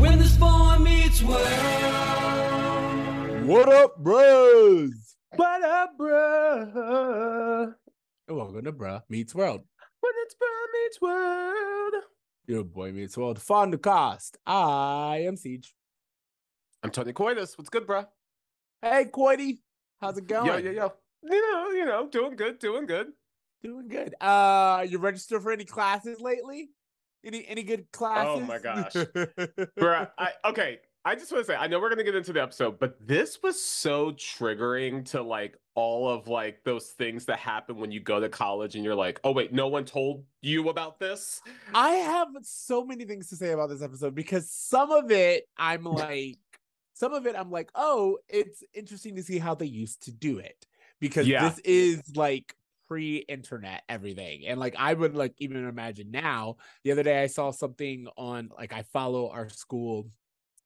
When this boy meets world. What up, bros? What up, bro? Welcome to Bruh Meets World. When it's bro meets world. Your boy meets world. Fun to cast. I am Siege. I'm Tony Coitus. What's good, bro? Hey, Quitty. How's it going? Yo, yo, yo. You know, you know, doing good, doing good. Doing good. Uh, you registered for any classes lately? Any any good classes? Oh my gosh. Bruh, I okay. I just want to say, I know we're gonna get into the episode, but this was so triggering to like all of like those things that happen when you go to college and you're like, oh wait, no one told you about this. I have so many things to say about this episode because some of it I'm like, some of it I'm like, oh, it's interesting to see how they used to do it because Yeah. this is like pre-internet everything and like i would like even imagine now the other day i saw something on like i follow our school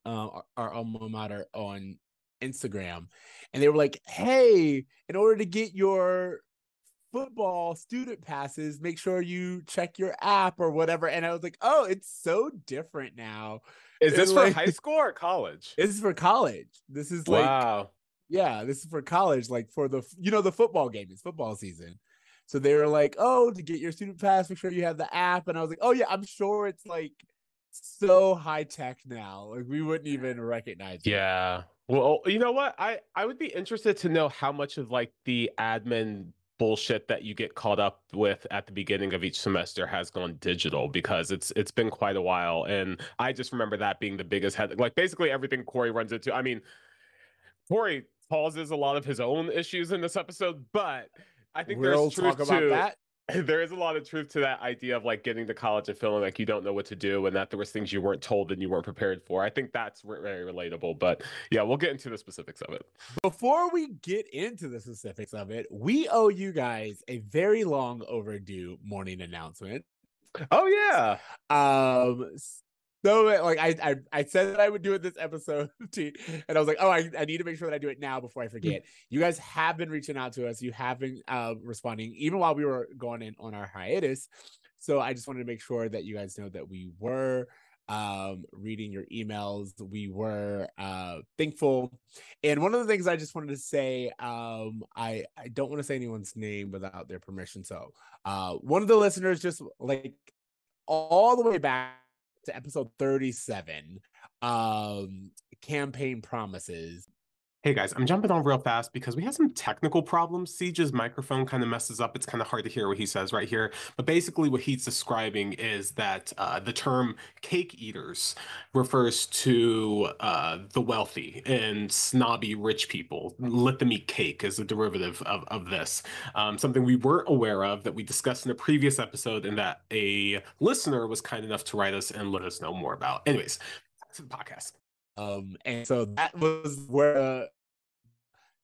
uh our, our alma mater on instagram and they were like hey in order to get your football student passes make sure you check your app or whatever and i was like oh it's so different now Is this It's for high school or college? this is for college this is like wow. yeah, this is for college, like for the you know the football game. It's football season, so they were like, "Oh, to get your student pass, make sure you have the app." And I was like, "Oh yeah, I'm sure it's like so high tech now. Like we wouldn't even recognize it." Yeah. Well, you know what? I I would be interested to know how much of like the admin bullshit that you get caught up with at the beginning of each semester has gone digital because it's it's been quite a while and I just remember that being the biggest head like basically everything Corey runs into. I mean, Corey causes a lot of his own issues in this episode, but I think we'll there's truth talk about to that. there is a lot of truth to that idea of like getting to college and feeling like you don't know what to do and that there was things you weren't told and you weren't prepared for. I think that's very relatable. But yeah, we'll get into the specifics of it. Before we get into the specifics of it, we owe you guys a very long overdue morning announcement. Oh yeah. Um, so like I, I I said that I would do it this episode, and I was like, oh, I, I need to make sure that I do it now before I forget. You guys have been reaching out to us. You have been uh, responding even while we were going in on our hiatus. So I just wanted to make sure that you guys know that we were um reading your emails we were uh thankful and one of the things i just wanted to say um i i don't want to say anyone's name without their permission so uh one of the listeners just like all the way back to episode 37 um campaign promises Hey guys, I'm jumping on real fast because we have some technical problems. Siege's microphone kind of messes up. It's kind of hard to hear what he says right here. But basically, what he's describing is that uh, the term cake eaters refers to uh, the wealthy and snobby rich people. Let them eat cake is a derivative of, of this. Um, something we weren't aware of that we discussed in a previous episode and that a listener was kind enough to write us and let us know more about. Anyways, to the podcast. Um and so that was where the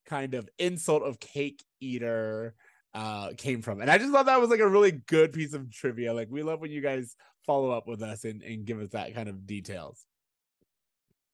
kind of insult of cake eater uh came from and i just thought that was like a really good piece of trivia like we love when you guys follow up with us and, and give us that kind of details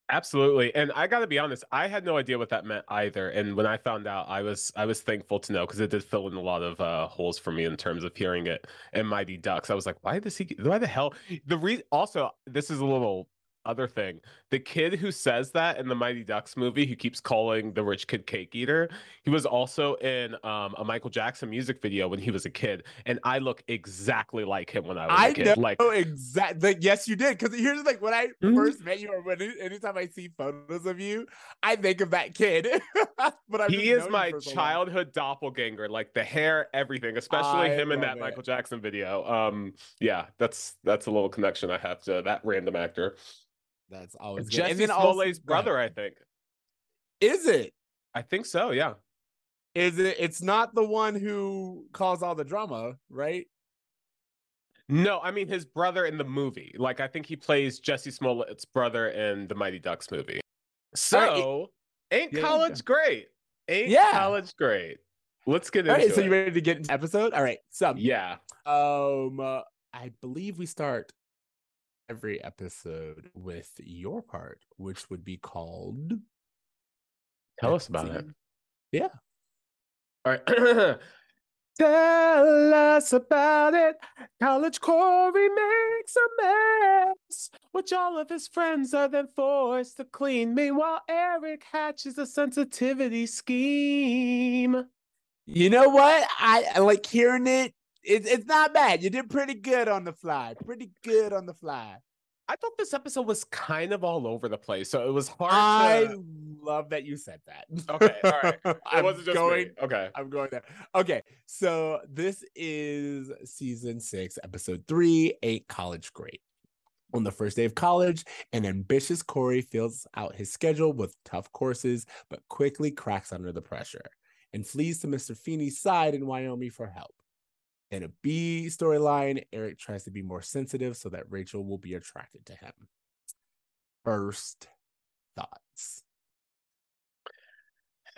Absolutely. And I got to be honest, I had no idea what that meant either. And when I found out, I was I was thankful to know because it did fill in a lot of uh, holes for me in terms of hearing it in Mighty Ducks. I was like, why does he why the hell the re also this is a little other thing. The kid who says that in the Mighty Ducks movie, who keeps calling the rich kid cake eater, he was also in um, a Michael Jackson music video when he was a kid, and I look exactly like him when I was a I kid. know Like exactly. Like, yes, you did. Because here's the thing: when I Mhm. first met you, or when anytime I see photos of you, I think of that kid. but I've he is my for so long. childhood doppelganger like the hair everything especially I him in that it. michael jackson video um yeah that's that's a little connection i have to that random actor That's always good. jesse And then also- smollett's go brother i think Is it? i think so yeah Is it? It's not the one who caused all the drama, right? no i mean his brother in the movie like i think he plays jesse smollett's brother in the mighty ducks movie so ain't Yeah, college great ain't Yeah. college great let's get All into right. So it you ready to get into episode? All right. So yeah um, uh, I believe we start every episode with your part, which would be called. tell us about it Yeah. All right. Tell us about it. College Corey makes a mess, which all of his friends are then forced to clean. Meanwhile, Eric hatches a sensitivity scheme. You know what? I, I like hearing it. It. It's not bad. You did pretty good on the fly. Pretty good on the fly. I thought this episode was kind of all over the place, so it was hard. I to... love that you said that. Okay, all right. It I'm wasn't just going. me. Okay. I'm going there. Okay, so this is season six, episode three, ain't college great. On the first day of college, an ambitious Corey fills out his schedule with tough courses, but quickly cracks under the pressure and flees to Mr. Feeney's side in Wyoming for help. In a B storyline, Eric tries to be more sensitive so that Rachel will be attracted to him. First thoughts.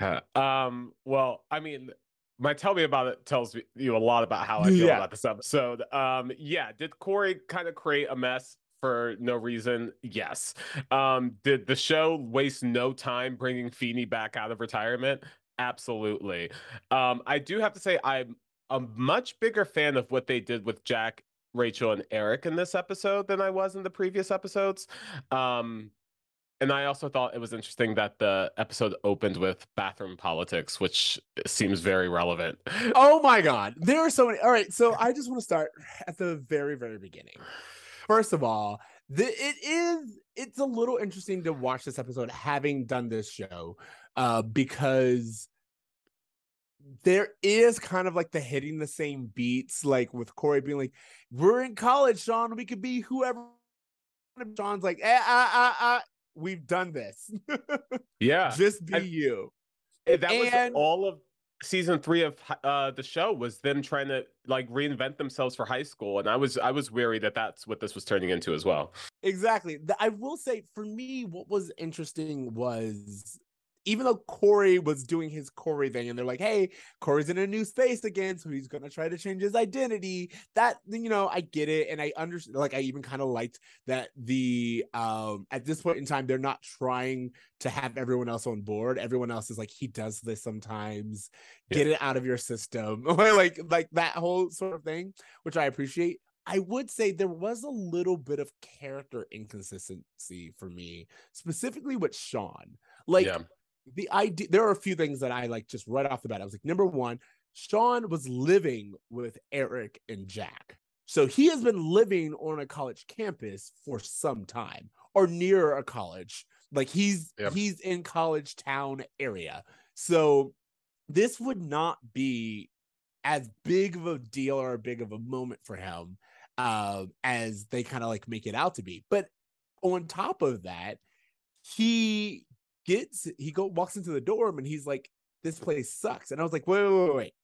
Uh, um, well, I mean, my tell me about it tells me- you a lot about how I feel Yeah. about this episode. Um, yeah, did Corey kind of create a mess for no reason? Yes. Um, did the show waste no time bringing Feeney back out of retirement? Absolutely. Um, I do have to say I'm a much bigger fan of what they did with Jack, Rachel, and Eric in this episode than I was in the previous episodes. Um, and I also thought it was interesting that the episode opened with bathroom politics, which seems very relevant. Oh my god, there are so many. All right, so I just want to start at the very, very beginning. First of all, the, it is it's a little interesting to watch this episode having done this show, uh, because there is kind of like the hitting the same beats, like with Corey being like, "We're in college, Sean. We could be whoever." Sean's like, eh, ah, ah, ah, "We've done this. Yeah, Just be And- you." Eh, that was all of season three of uh, the show was them trying to like reinvent themselves for high school, and I was I was weary that that's what this was turning into as well. Exactly. I will say for me, what was interesting was even though Corey was doing his Corey thing, and they're like, hey, Corey's in a new space again, so he's gonna try to change his identity. That you know, I get it, and I understand. Like, I even kind of liked that the um at this point in time, they're not trying to have everyone else on board. Everyone else is like, he does this sometimes. Get it out of your system, like like that whole sort of thing, which I appreciate. I would say there was a little bit of character inconsistency for me, specifically with Sean. Like yeah, the idea, there are a few things that I like just right off the bat. I was like, number one, Sean was living with Eric and Jack. So he has been living on a college campus for some time or near a college. Like he's Yep. he's in college town area. So this would not be as big of a deal or a big of a moment for him uh, as they kind of like make it out to be. But on top of that, he gets he go walks into the dorm and he's like, "This place sucks." And I was like, "Wait, wait, wait, wait."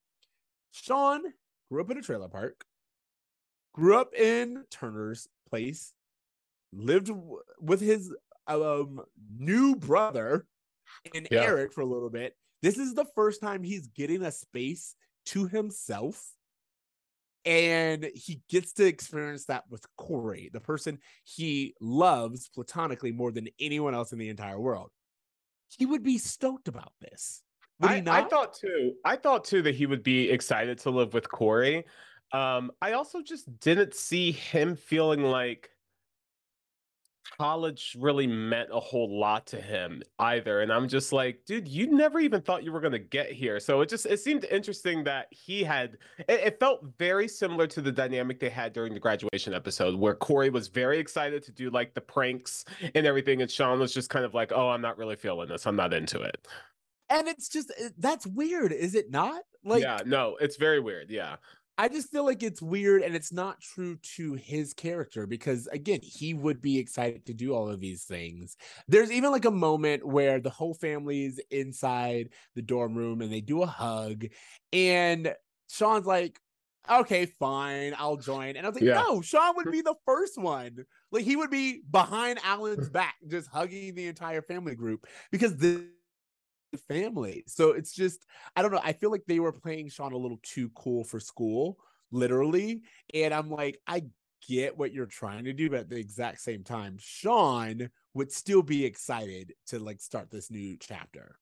Sean grew up in a trailer park, grew up in Turner's place, lived w- with his um new brother and Yeah. Eric for a little bit. This is the first time he's getting a space to himself. And he gets to experience that with Corey, the person he loves platonically more than anyone else in the entire world. He would be stoked about this. Would I, I thought too. I thought too that he would be excited to live with Corey. Um, I also just didn't see him feeling like college really meant a whole lot to him either. And I'm just like, dude, you never even thought you were gonna get here. So it just it seemed interesting that he had it, it felt very similar to the dynamic they had during the graduation episode where Corey was very excited to do like the pranks and everything, and Sean was just kind of like, Oh, I'm not really feeling this. I'm not into it. and it's just that's weird, is it not? Like yeah, no, it's very weird. Yeah. I just feel like it's weird and it's not true to his character because again, he would be excited to do all of these things. There's even like a moment where the whole family's inside the dorm room and they do a hug and Sean's like, "Okay, fine, I'll join." And I was like, Yeah. "No, Sean would be the first one. Like he would be behind Alan's back just hugging the entire family group because the family. So it's just I don't know. I feel like they were playing Sean a little too cool for school, literally. And I'm like, I get what you're trying to do, but at the exact same time, Sean would still be excited to like start this new chapter.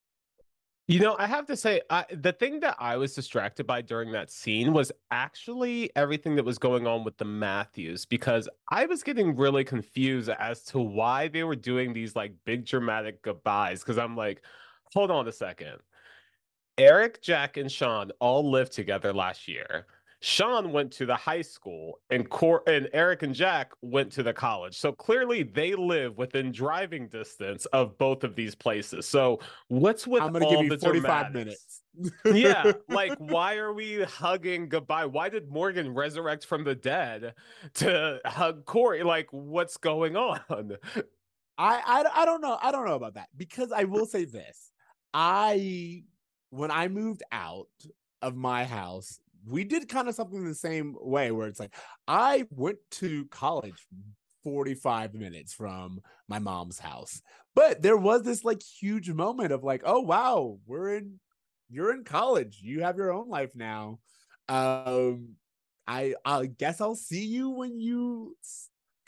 You know, I have to say, I, the thing that I was distracted by during that scene was actually everything that was going on with the Matthews, because I was getting really confused as to why they were doing these like big dramatic goodbyes. Because I'm like, hold on a second. Eric, Jack, and Sean all lived together last year. Sean went to the high school and Cor- and Eric and Jack went to the college. So clearly they live within driving distance of both of these places. So what's with I'm gonna all give you the 45 dramatics? minutes. yeah, like why are we hugging goodbye? Why did Morgan resurrect from the dead to hug Corey? Like what's going on? I, I I don't know. I don't know about that because I will say this. I when I moved out of my house, we did kind of something the same way where it's like I went to college 45 minutes from my mom's house. But there was this like huge moment of like, oh wow, we're in you're in college. You have your own life now. Um I I guess I'll see you when you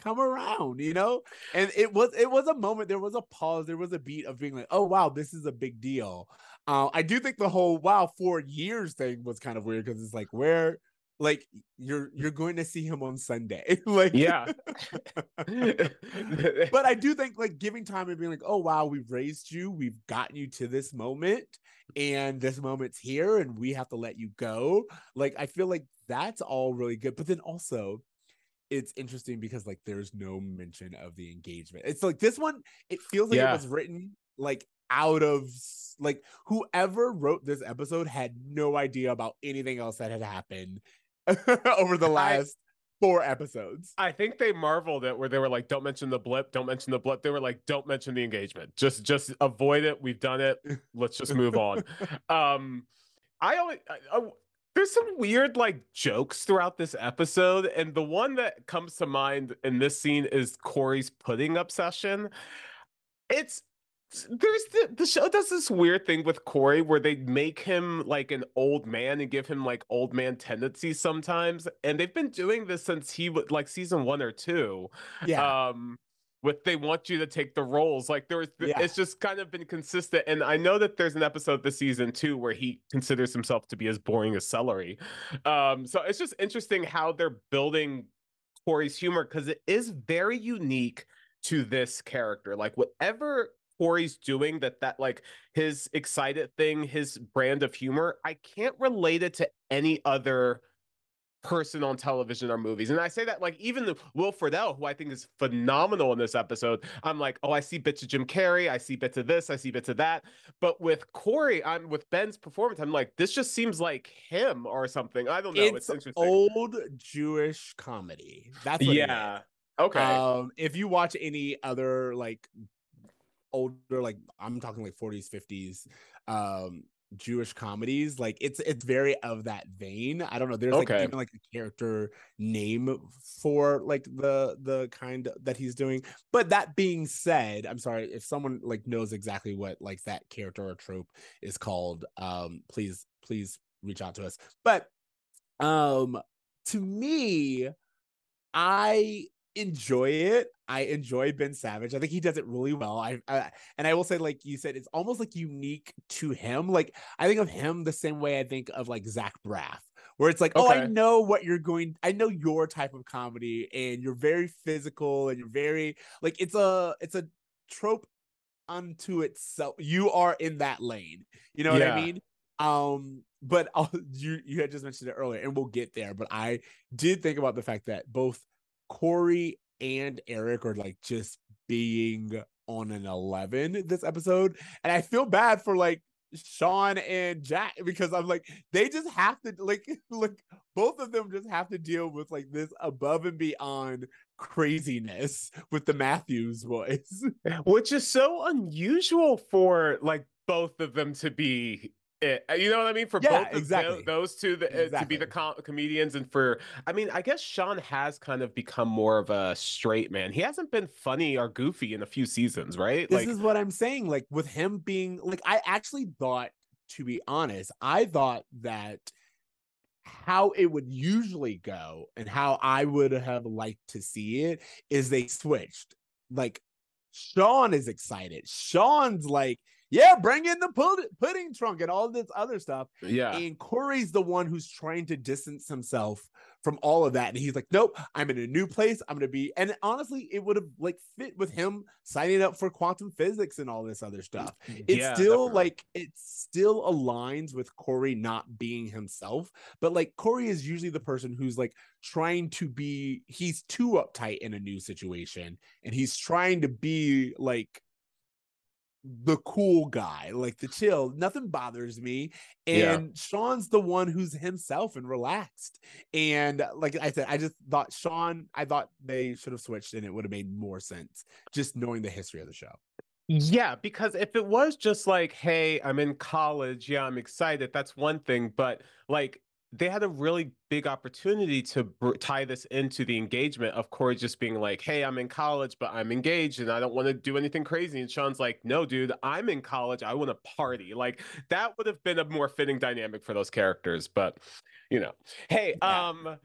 come around, you know? And it was it was a moment, there was a pause, there was a beat of being like, oh wow, this is a big deal. Uh, I do think the whole wow, four years thing was kind of weird because it's like where like you're you're going to see him on Sunday. like Yeah. but I do think like giving time and being like, oh wow, we've raised you, we've gotten you to this moment, and this moment's here, and we have to let you go. Like I feel like that's all really good. But then also, it's interesting because like there's no mention of the engagement. It's like this one, it feels like Yeah. it was written like out of like whoever wrote this episode had no idea about anything else that had happened over the I- last four episodes. I think they marveled at where they were like, "Don't mention the blip, don't mention the blip." They were like, "Don't mention the engagement. Just, just avoid it. We've done it. Let's just move on." um, I only I, I- there's some weird like jokes throughout this episode, and the one that comes to mind in this scene is Corey's pudding obsession. It's there's the, the show does this weird thing with Corey where they make him like an old man and give him like old man tendencies sometimes, and they've been doing this since he was like season one or two. Yeah. Um, with they want you to take the roles, like there's, Yeah. it's just kind of been consistent. And I know that there's an episode this season too where he considers himself to be as boring as celery. Um, so it's just interesting how they're building Corey's humor because it is very unique to this character. Like whatever Corey's doing, that that like his excited thing, his brand of humor, I can't relate it to any other person on television or movies. And I say that like even the Will Friedle, who I think is phenomenal in this episode, I'm like, oh, I see bits of Jim Carrey, I see bits of this, I see bits of that. But with Corey, I'm with Ben's performance, I'm like, this just seems like him or something. I don't know. It's, it's interesting. old Jewish comedy. That's what it is. yeah. Okay. Um, if you watch any other like older, like I'm talking like 40s, 50s, um, Jewish comedies, like it's it's very of that vein. I don't know. There's like even like a character name for like the the kind that he's doing. But that being said, I'm sorry if someone like knows exactly what like that character or trope is called. Um, please please reach out to us. But um, to me, I enjoy it. I enjoy Ben Savage. I think he does it really well. I, I and I will say, like you said, it's almost like unique to him. Like I think of him the same way I think of like Zach Braff, where it's like, oh, I know what you're going. I know your type of comedy, and you're very physical, and you're very like it's a it's a trope unto itself. You are in that lane. You know what I mean? Um, but I'll, you you had just mentioned it earlier, and we'll get there. But I did think about the fact that both Corey and Eric are like just being on an 11 this episode. And I feel bad for like Sean and Jack because I'm like, they just have to like like both of them just have to deal with like this above and beyond craziness with the Matthews boys. which is so unusual for like both of them to be it. You know what I mean? For Yeah, both exactly. those two the, uh, to be the com- comedians, and for I mean, I guess Sean has kind of become more of a straight man. He hasn't been funny or goofy in a few seasons, right? this like, is what I'm saying. Like with him being like, I actually thought, to be honest, I thought that how it would usually go and how I would have liked to see it is they switched. Like Sean is excited. Sean's like yeah, bring in the pud- pudding trunk and all this other stuff. Yeah. And Corey's the one who's trying to distance himself from all of that. And he's like, nope, I'm in a new place. I'm gonna be and honestly, it would have like fit with him signing up for quantum physics and all this other stuff. Mm-hmm. It Yeah, still definitely. like it still aligns with Corey not being himself, but like Corey is usually the person who's like trying to be he's too uptight in a new situation and he's trying to be like the cool guy, like the chill, nothing bothers me. Yeah. And Sean's the one who's himself and relaxed. And like I said, I just thought Sean, I thought they should have switched and it would have made more sense just knowing the history of the show. Yeah, because if it was just like, hey, I'm in college, yeah, I'm excited, that's one thing. But like, they had a really big opportunity to br- tie this into the engagement of Corey just being like, hey, I'm in college, but I'm engaged and I don't want to do anything crazy. And Sean's like, no, dude, I'm in college. I want to party. Like, that would have been a more fitting dynamic for those characters. But, you know, hey, Yeah. um,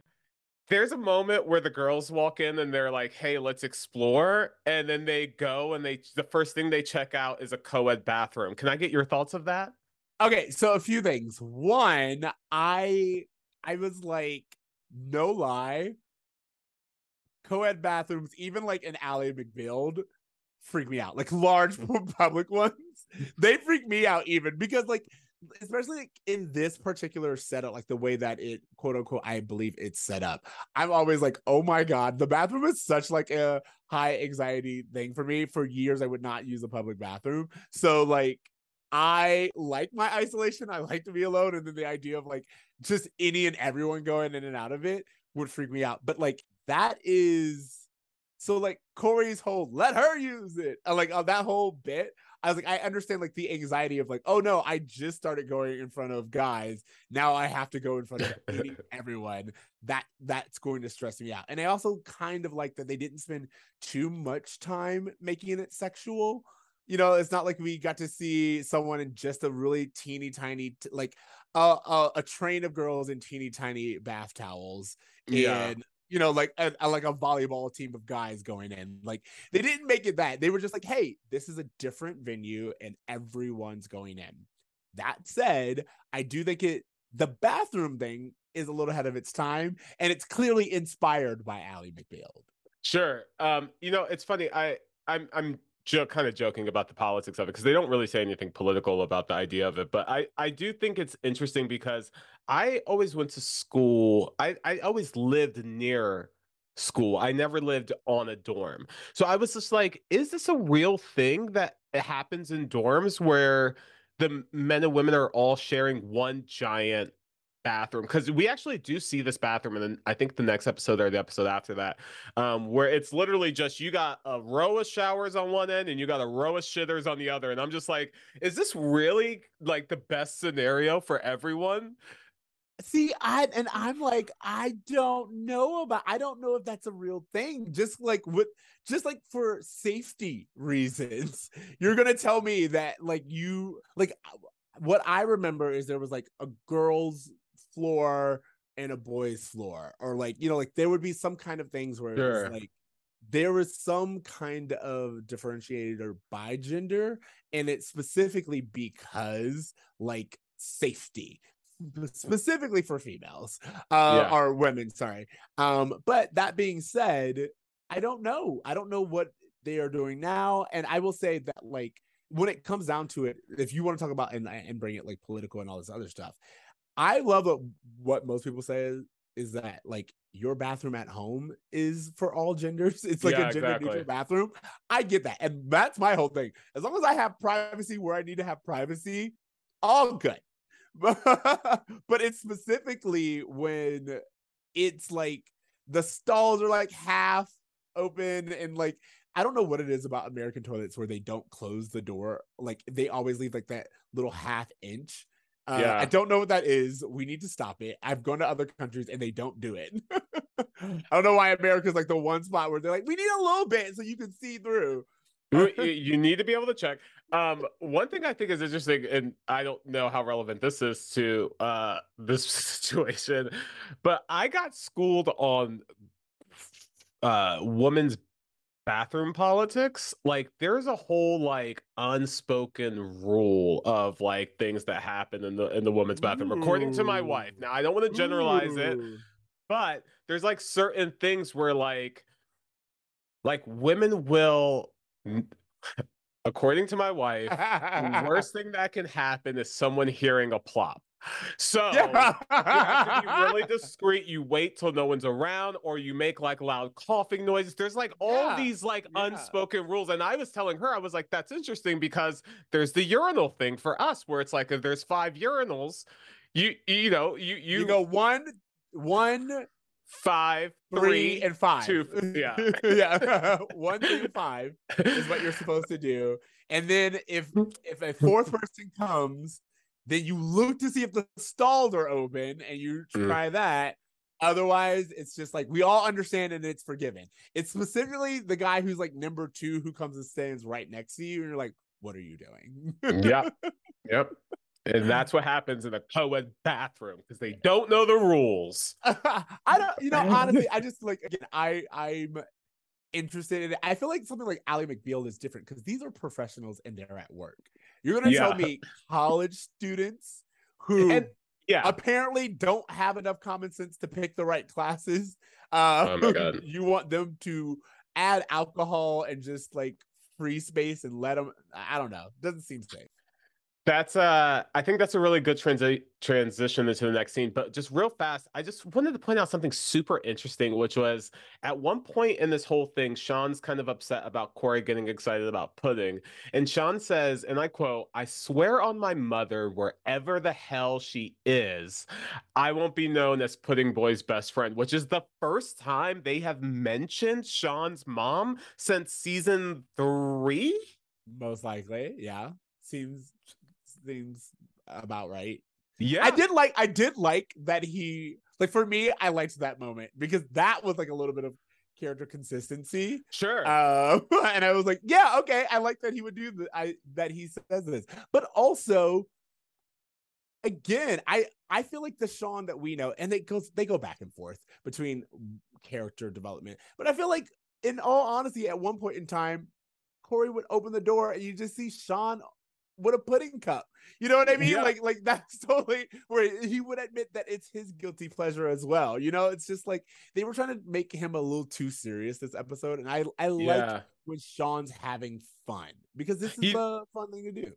there's a moment where the girls walk in and they're like, "Hey, let's explore," and then they go and they the first thing they check out is a co-ed bathroom. Can I get your thoughts of that? Okay, so a few things. One, I I was like, no lie, co-ed bathrooms, even like in Ally McBeal, freak me out. Like large public ones, they freak me out even because like especially like in this particular setup, like the way that it quote unquote, I believe it's set up. I'm always like, oh my god, the bathroom is such like a high anxiety thing for me. For years, I would not use a public bathroom. So like I like my isolation. I like to be alone. And then the idea of like just any and everyone going in and out of it would freak me out. But like that is so like Corey's whole let her use it. uh, Like uh, that whole bit. I was like, I understand like the anxiety of like, oh no, I just started going in front of guys. Now I have to go in front of everyone. That that's going to stress me out. And I also kind of like that they didn't spend too much time making it sexual you know it's not like we got to see someone in just a really teeny tiny t- like uh, uh, a train of girls in teeny tiny bath towels and you know like a, a- like a volleyball team of guys going in like they didn't make it that they were just like hey this is a different venue and everyone's going in that said i do think it the bathroom thing is a little ahead of its time and it's clearly inspired by Ally McBeal. Sure. Um, you know, it's funny. I I'm I'm jo- kind of joking about the politics of it because they don't really say anything political about the idea of it. But I I do think it's interesting because I always went to school. I I always lived near school. I never lived on a dorm. So I was just like, is this a real thing that happens in dorms where the men and women are all sharing one giant bathroom because we actually do see this bathroom and then i think the next episode or the episode after that um where it's literally just you got a row of showers on one end and you got a row of shitters on the other and i'm just like is this really like the best scenario for everyone See, I and I'm like, I don't know about I don't know if that's a real thing. Just like with just like for safety reasons, you're gonna tell me that like you like uh, what I remember is there was like a girl's floor and a boy's floor, or like you know, like there would be some kind of things where Sure. was like there was some kind of differentiated or by gender, and it's specifically because like safety specifically for females uh Yeah. or women sorry um but that being said i don't know i don't know what they are doing now and i will say that like when it comes down to it if you want to talk about and and bring it like political and all this other stuff i love what, what most people say is, is that like your bathroom at home is for all genders it's like Yeah, a gender exactly. neutral bathroom i get that and that's my whole thing as long as i have privacy where i need to have privacy all good but it's specifically when it's like the stalls are like half open and like I don't know what it is about American toilets where they don't close the door. Like they always leave like that little half inch. Uh, Yeah. I don't know what that is. We need to stop it. I've gone to other countries and they don't do it. I don't know why America's like the one spot where they're like, we need a little bit so you can see through. you, need to be able to check um one thing i think is interesting and i don't know how relevant this is to uh this situation but i got schooled on uh women's bathroom politics like there's a whole like unspoken rule of like things that happen in the in the woman's bathroom according to my wife. Now i don't want to generalize it but there's like certain things where like like women will according to my wife the worst thing that can happen is someone hearing a plop so Yeah. you have to be really discreet. You wait till no one's around, or you make like loud coughing noises. There's like all Yeah, these like yeah. unspoken rules. And I was telling her, I was like, that's interesting because there's the urinal thing for us, where it's like if there's five urinals, you you know, you you, you go one, one, five, three, three, and five. two, yeah. yeah. one, three, five is what you're supposed to do. And then if if a fourth person comes, then you look to see if the stalls are open and you Mm. try that. Otherwise, it's just like we all understand and it's forgiven. It's specifically the guy who's like number two who comes and stands right next to you, and you're like, what are you doing? Yep. Yep. And that's what happens in a co-ed bathroom because they don't know the rules. I don't, you know, honestly, I just like again, I I'm interested in it. I feel like something like Ally McBeal is different because these are professionals and they're at work. You're gonna tell me college students who And yeah, apparently don't have enough common sense to pick the right classes. Uh, Oh my God. you want them to add alcohol and just like free space and let them. I don't know. Doesn't seem safe. That's uh I think that's a really good transi- transition into the next scene. But just real fast, I just wanted to point out something super interesting, which was at one point in this whole thing, Sean's kind of upset about Corey getting excited about pudding. And Sean says, and I quote, I swear on my mother, wherever the hell she is, I won't be known as Pudding Boy's best friend, which is the first time they have mentioned Sean's mom since season three. Most likely, yeah. Seems seems about right. Yeah. I did like I did like that he like for me I liked that moment because that was like a little bit of character consistency. Sure. Uh, and I was like, yeah, okay, I like that he would do that. I that he says this, but also, again, I I feel like the Sean that we know, and they goes they go back and forth between character development, but I feel like, in all honesty, at one point in time, Corey would open the door and you just see Sean with a pudding cup. You know what I mean? Yeah. Like like that's totally where he would admit that it's his guilty pleasure as well. You know, it's just like they were trying to make him a little too serious this episode, and I I like when Sean's having fun because this is He- the fun thing to do.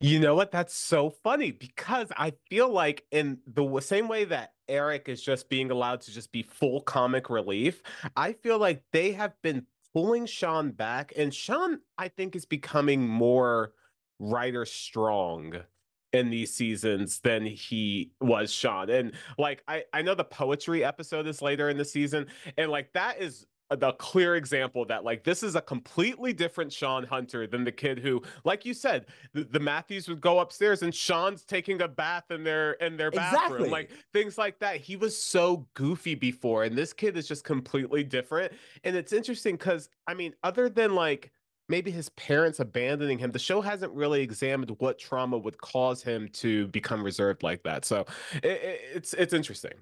You know what? That's so funny because I feel like in the same way that Eric is just being allowed to just be full comic relief, I feel like they have been pulling Sean back, and Sean, I think, is becoming more writer strong in these seasons than he was Sean. And like I I know the poetry episode is later in the season and like that is the clear example that like this is a completely different Sean Hunter than the kid who like you said the, the Matthews would go upstairs and Sean's taking a bath in their in their bathroom Exactly. like things like that he was so goofy before and this kid is just completely different and it's interesting cuz I mean other than like maybe his parents abandoning him the show hasn't really examined what trauma would cause him to become reserved like that so it, it, it's it's interesting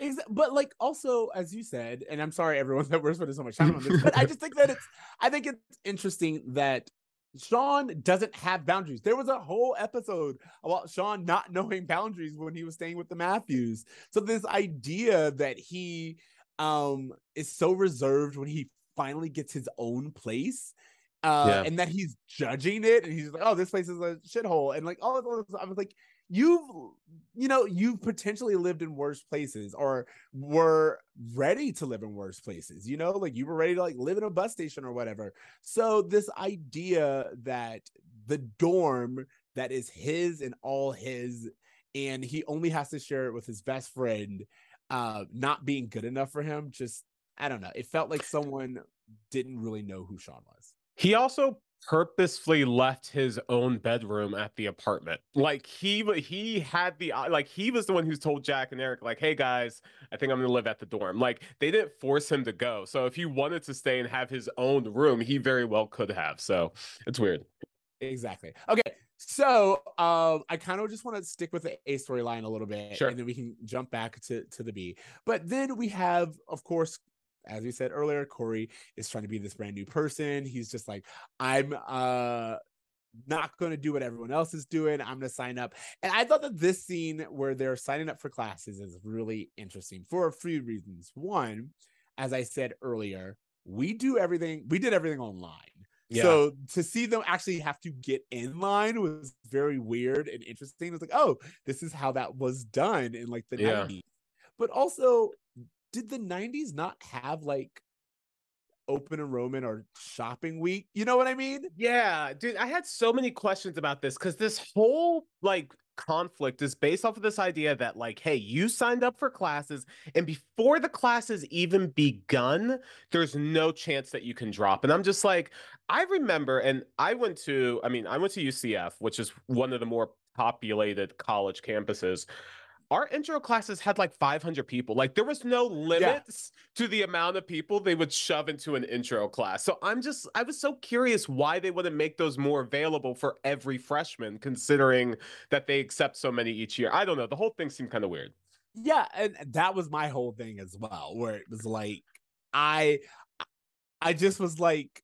Exa- but like also as you said, and I'm sorry everyone that we're spending so much time on this, but I just think that it's I think it's interesting that Sean doesn't have boundaries. There was a whole episode about Sean not knowing boundaries when he was staying with the Matthews. So this idea that he um is so reserved when he finally gets his own place. Uh, Yeah. and that he's judging it, and he's like, "Oh, this place is a shithole," and like all of those. I was like, "You've, you know, you've potentially lived in worse places, or were ready to live in worse places. You know, like you were ready to like live in a bus station or whatever." So this idea that the dorm that is his and all his, and he only has to share it with his best friend, uh, not being good enough for him, just I don't know. It felt like someone didn't really know who Sean was. He also purposefully left his own bedroom at the apartment. Like he he had the uh, like he was the one who's told Jack and Eric like, "Hey guys, I think I'm going to live at the dorm." Like they didn't force him to go. So if he wanted to stay and have his own room, he very well could have. So it's weird. Exactly. Okay. So um I kind of just want to stick with the A storyline a little bit Sure. and then we can jump back to to the B. But then we have of course as we said earlier, Corey is trying to be this brand new person. He's just like, I'm uh not going to do what everyone else is doing. I'm going to sign up. And I thought that this scene where they're signing up for classes is really interesting for a few reasons. One, as I said earlier, we do everything, we did everything online. Yeah. So to see them actually have to get in line was very weird and interesting. It's like, oh, this is how that was done in like the Yeah. 90s. But also, did the 90s not have like open enrollment or shopping week? You know what I mean? Yeah, dude, I had so many questions about this because this whole like conflict is based off of this idea that like, hey, you signed up for classes, and before the classes even begun, there's no chance that you can drop. And I'm just like, I remember, and I went to, I mean, I went to UCF, which is one of the more populated college campuses. Our intro classes had like 500 people. Like there was no limits to the amount of people they would shove into an intro class. So I'm just, I was so curious why they wouldn't make those more available for every freshman, considering that they accept so many each year. I don't know. The whole thing seemed kind of weird. Yeah, and that was my whole thing as well, where it was like, I, I just was like,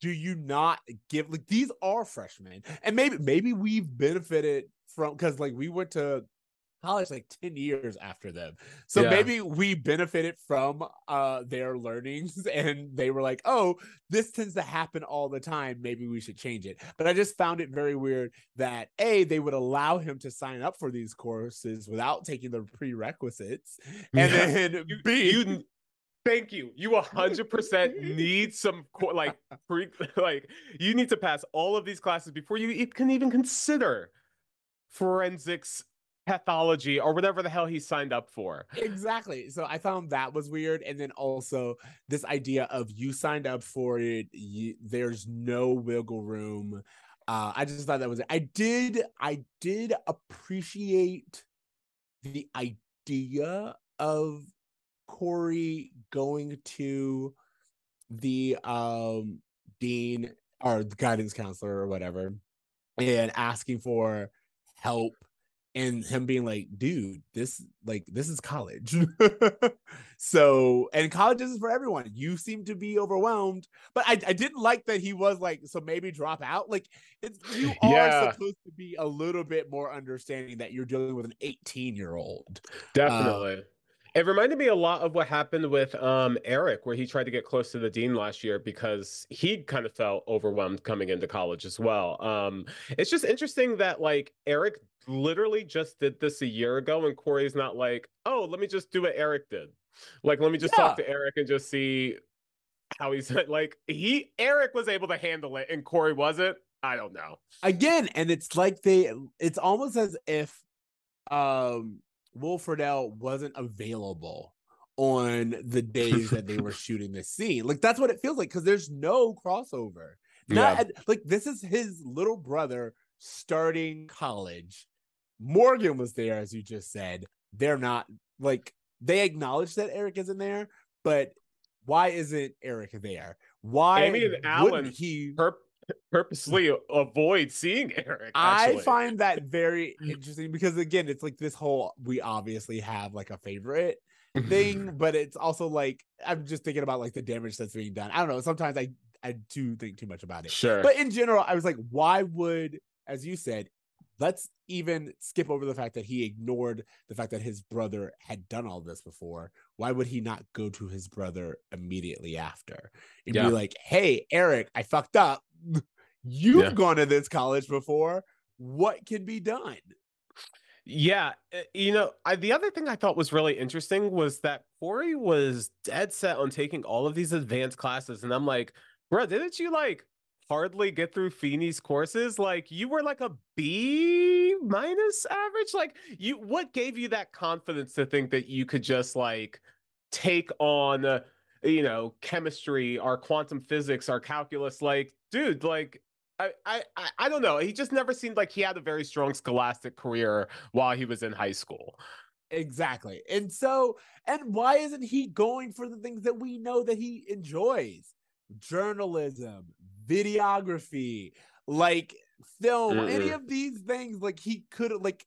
do you not give like these are freshmen, and maybe maybe we've benefited from because like we went to college like 10 years after them so Yeah. maybe we benefited from uh their learnings and they were like oh this tends to happen all the time maybe we should change it but i just found it very weird that a they would allow him to sign up for these courses without taking the prerequisites and Yeah. then You, b you thank you. You 100% need some like pre, like you need to pass all of these classes before you e- can even consider forensics pathology or whatever the hell he signed up for. exactly. So i found that was weird and then also this idea of you signed up for it you, there's no wiggle room. Uh i just thought that was i did i did appreciate the idea of corey going to the um dean or the guidance counselor or whatever and asking for help and him being like dude this like this is college so and college is for everyone you seem to be overwhelmed but i, I didn't like that he was like so maybe drop out like it's you are Yeah. supposed to be a little bit more understanding that you're dealing with an 18 year old Definitely. it reminded me a lot of what happened with um Eric, where he tried to get close to the dean last year because he kind of felt overwhelmed coming into college as well. Um, it's just interesting that like Eric literally just did this a year ago, and Corey's not like, oh, let me just do what Eric did. Like, let me just talk to Eric and just see how he's like he Eric was able to handle it and Corey wasn't. I don't know. again and it's like they it's almost as if um Will Friedle wasn't available on the days that they were shooting this scene like that's what it feels like because there's no crossover not Yeah. like this is his little brother starting college morgan was there as you just said they're not like they acknowledge that eric isn't there but why isn't eric there why Amy and Alan he Pur- purposely avoid seeing Eric. I find that very interesting because again, it's like this whole we obviously have like a favorite thing, but it's also like I'm just thinking about like the damage that's being done. I don't know. Sometimes I I do think too much about it. Sure. But in general, I was like, why would, as you said, let's even skip over the fact that he ignored the fact that his brother had done all this before. Why would he not go to his brother immediately after and Yeah. be like, hey, Eric, I fucked up. You've Yeah. gone to this college before. What can be done? Yeah, uh, you know, I, the other thing I thought was really interesting was that Corey was dead set on taking all of these advanced classes, and I'm like, bro, didn't you like hardly get through Feeney's courses? Like, you were like a B minus average. Like, you, what gave you that confidence to think that you could just like take on, uh, you know, chemistry, our quantum physics, our calculus? Like, dude, like. I I- I don't know. He just never seemed like he had a very strong scholastic career while he was in high school. Exactly. And so, and why isn't he going for the things that we know that he enjoys? Journalism, videography, like film, any Mm-mm. of these things. Like he could like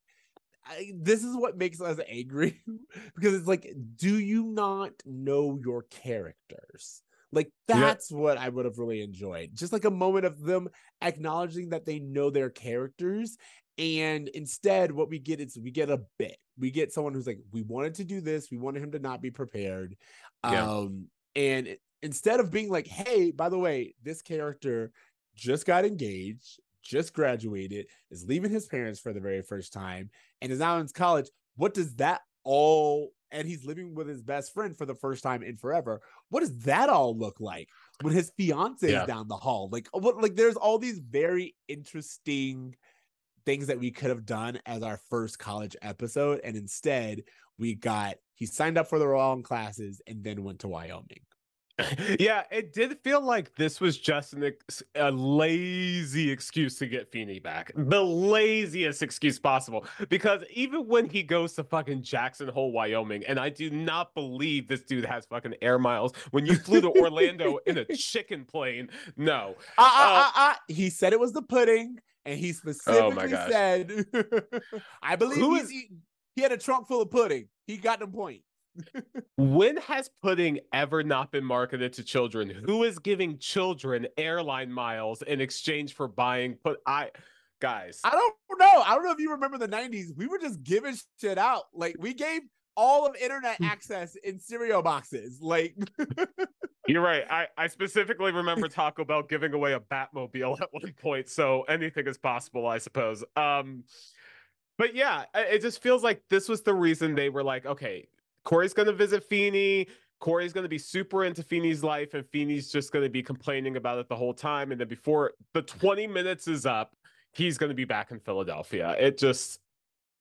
I, this is what makes us angry because it's like, do you not know your characters? Like that's yeah. what I would have really enjoyed. Just like a moment of them acknowledging that they know their characters. And instead, what we get is we get a bit. We get someone who's like, we wanted to do this, we wanted him to not be prepared. Um, and instead of being like, hey, by the way, this character just got engaged, just graduated, is leaving his parents for the very first time, and is now in college. What does that all and he's living with his best friend for the first time in forever. What does that all look like when his fiance yeah. is down the hall? Like uh, what like there's all these very interesting things that we could have done as our first college episode and instead we got he signed up for the wrong classes and then went to Wyoming. yeah, it did feel like this was just an ex- a lazy excuse to get Feeny back. The laziest excuse possible. Because even when he goes to fucking Jackson Hole, Wyoming, and I do not believe this dude has fucking air miles. When you flew to Orlando in a chicken plane, no. Uh, uh, uh, he said it was the pudding, and he oh specifically oh said, I believe Who is- eating, he had a trunk full of pudding. He got the point when has pudding ever not been marketed to children? Who is giving children airline miles in exchange for buying put I guys. I don't know. I don't know if you remember the 90s. We were just giving shit out. Like we gave all of internet hmm. access in cereal boxes. Like You're right. I, I specifically remember Taco Bell giving away a Batmobile at one point, so anything is possible, I suppose. Um but yeah, it just feels like this was the reason they were like, okay, Cory's going to visit Feeny. Corey's going to be super into Feeny's life, and Feeny's just going to be complaining about it the whole time. And then before the 20 minutes is up, he's going to be back in Philadelphia. It just.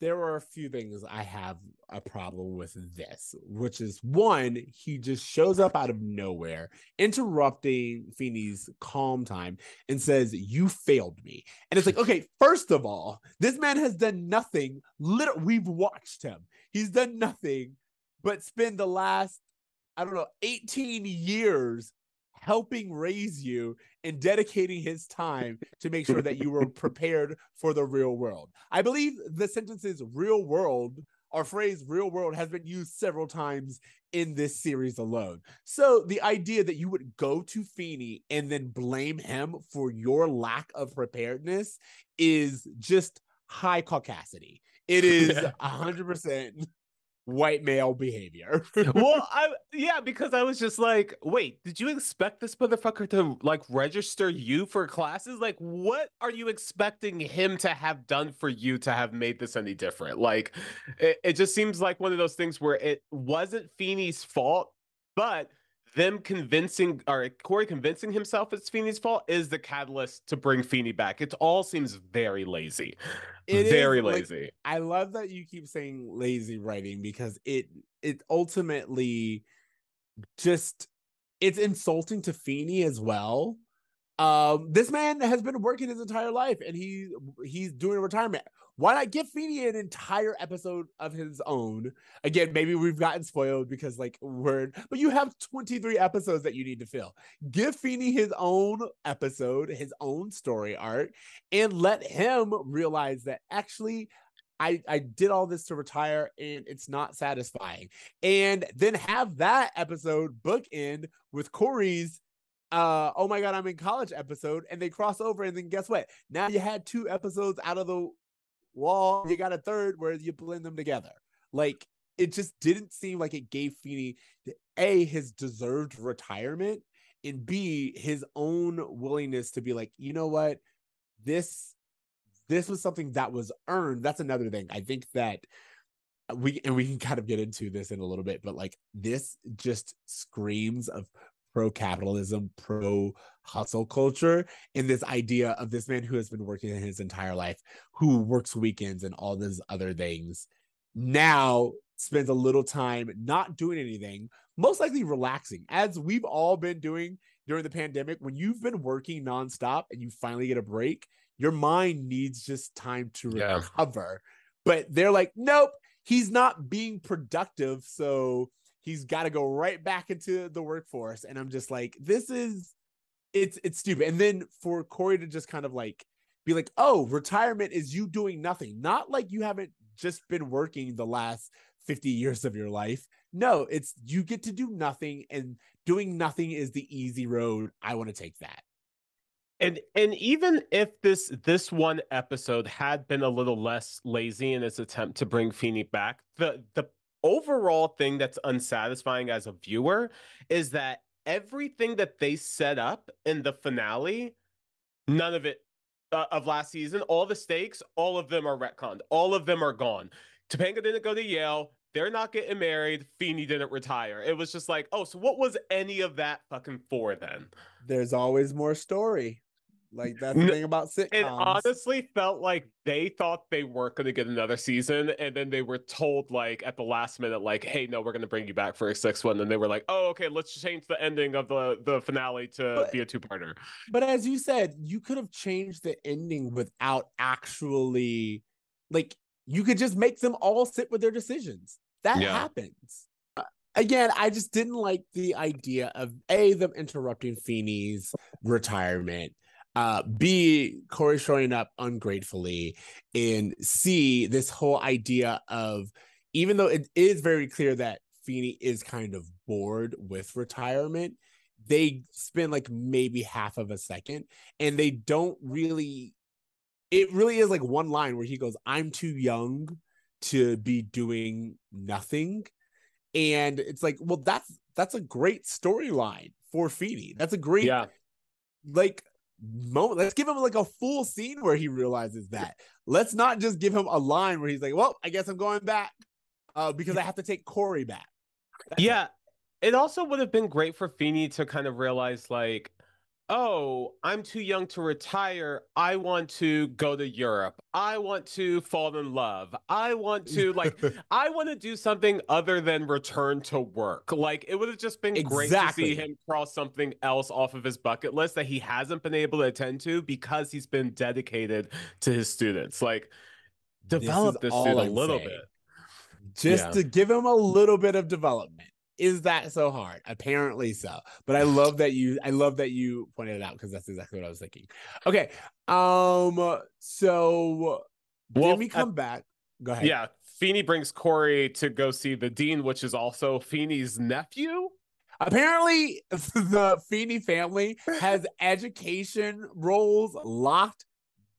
There are a few things I have a problem with this, which is one, he just shows up out of nowhere, interrupting Feeny's calm time and says, You failed me. And it's like, okay, first of all, this man has done nothing. Literally, we've watched him. He's done nothing but spend the last, I don't know, 18 years helping raise you and dedicating his time to make sure that you were prepared for the real world. I believe the sentences real world or phrase real world has been used several times in this series alone. So the idea that you would go to Feeny and then blame him for your lack of preparedness is just high caucasity. It is a hundred percent white male behavior. well, I yeah, because I was just like, wait, did you expect this motherfucker to like register you for classes? Like, what are you expecting him to have done for you to have made this any different? Like, it, it just seems like one of those things where it wasn't Feeny's fault, but them convincing or Corey convincing himself it's Feeny's fault is the catalyst to bring Feeny back. It all seems very lazy. It very is, lazy. Like, I love that you keep saying lazy writing because it it ultimately just it's insulting to Feeny as well. Um, this man has been working his entire life and he he's doing retirement. Why not give Feeny an entire episode of his own? Again, maybe we've gotten spoiled because like we're but you have 23 episodes that you need to fill. Give Feeny his own episode, his own story arc, and let him realize that actually I, I did all this to retire and it's not satisfying. And then have that episode bookend with Corey's uh oh my god i'm in college episode and they cross over and then guess what now you had two episodes out of the wall you got a third where you blend them together. Like it just didn't seem like it gave Feeny a his deserved retirement and b his own willingness to be like you know what? This this was something that was earned. That's another thing. I think that we and we can kind of get into this in a little bit but like this just screams of pro capitalism, pro hustle culture, and this idea of this man who has been working his entire life, who works weekends and all these other things, now spends a little time not doing anything, most likely relaxing, as we've all been doing during the pandemic. When you've been working nonstop and you finally get a break, your mind needs just time to yeah. recover. But they're like, nope, he's not being productive. So he's got to go right back into the workforce and i'm just like this is it's it's stupid and then for corey to just kind of like be like oh retirement is you doing nothing not like you haven't just been working the last 50 years of your life. No, it's you get to do nothing, and doing nothing is the easy road. I want to take that. And and even if this this one episode had been a little less lazy in its attempt to bring Feeny back, the the overall thing that's unsatisfying as a viewer is that everything that they set up in the finale, none of it uh, of last season, all the stakes, all of them are retconned. All of them are gone. Topanga didn't go to Yale. They're not getting married. Feeny didn't retire. It was just like, oh, so what was any of that fucking for then? There's always more story. Like that's the thing about sitcoms. It honestly felt like they thought they weren't going to get another season, and then they were told like at the last minute, like, "Hey, no, we're going to bring you back for a sixth one." And they were like, "Oh, okay, let's change the ending of the the finale to But- be a two parter." But as you said, you could have changed the ending without actually like you could just make them all sit with their decisions. That Yeah. happens. Again, I just didn't like the idea of A, them interrupting Feeny's retirement. Uh, B, Corey showing up ungratefully, and C, this whole idea of even though it is very clear that Feeny is kind of bored with retirement, they spend like maybe half of a second and they don't really it really is like one line where he goes i'm too young to be doing nothing and it's like well that's that's a great storyline for Feeny. that's a great Yeah, like moment let's give him like a full scene where he realizes that. Let's not just give him a line where he's like well i guess i'm going back uh because i have to take corey back. That's yeah. It also would have been great for Feeny to kind of realize, like, oh, I'm too young to retire. I want to go to Europe. I want to fall in love. I want to like I want to do something other than return to work. Like it would have just been great to see him cross something else off of his bucket list that he hasn't been able to attend to because he's been dedicated to his students. Like develop is this, dude a little saying. bit. just Yeah. to give him a little bit of development. Is that so hard? Apparently so. But I love that you I love that you pointed it out because that's exactly what I was thinking. Okay. Um so Well, then we come back. Go ahead. Yeah, Feeny brings Corey to go see the dean, which is also Feeny's nephew. Apparently the Feeny family has education roles locked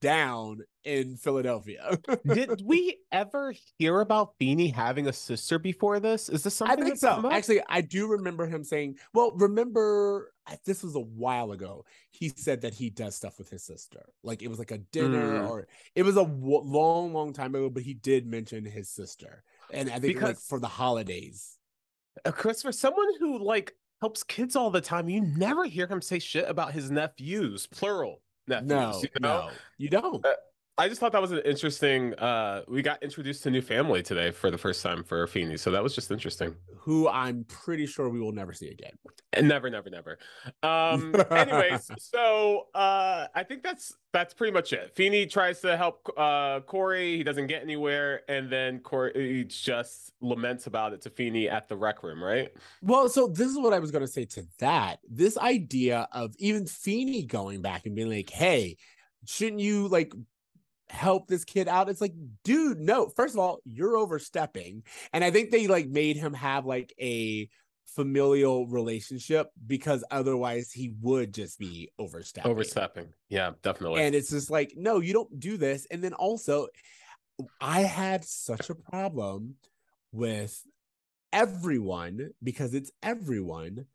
down in Philadelphia. Did we ever hear about Feeny having a sister before this? Is this something? I think so. up? Actually, I do remember him saying, well, remember this was a while ago. He said that he does stuff with his sister. Like it was like a dinner Mm. or it was a w- long, long time ago, but he did mention his sister. And I think like Because- for the holidays. Uh, for someone who like helps kids all the time, you never hear him say shit about his nephews, plural nephews. No, you know? no, you don't. Uh, I just thought that was an interesting. Uh, we got introduced to new family today for the first time for Feeny, so that was just interesting. Who I'm pretty sure we will never see again. And never, never, never. Um, anyways, so uh, I think that's that's pretty much it. Feeny tries to help uh, Corey. He doesn't get anywhere, and then Corey just laments about it to Feeny at the rec room, right? Well, so this is what I was going to say to that. This idea of even Feeny going back and being like, hey, shouldn't you like help this kid out? It's like, dude, no. First of all, you're overstepping. And I think they like made him have like a familial relationship because otherwise he would just be overstepping. Overstepping. Yeah, definitely. And it's just like, no, you don't do this. And then also, I had such a problem with everyone because it's everyone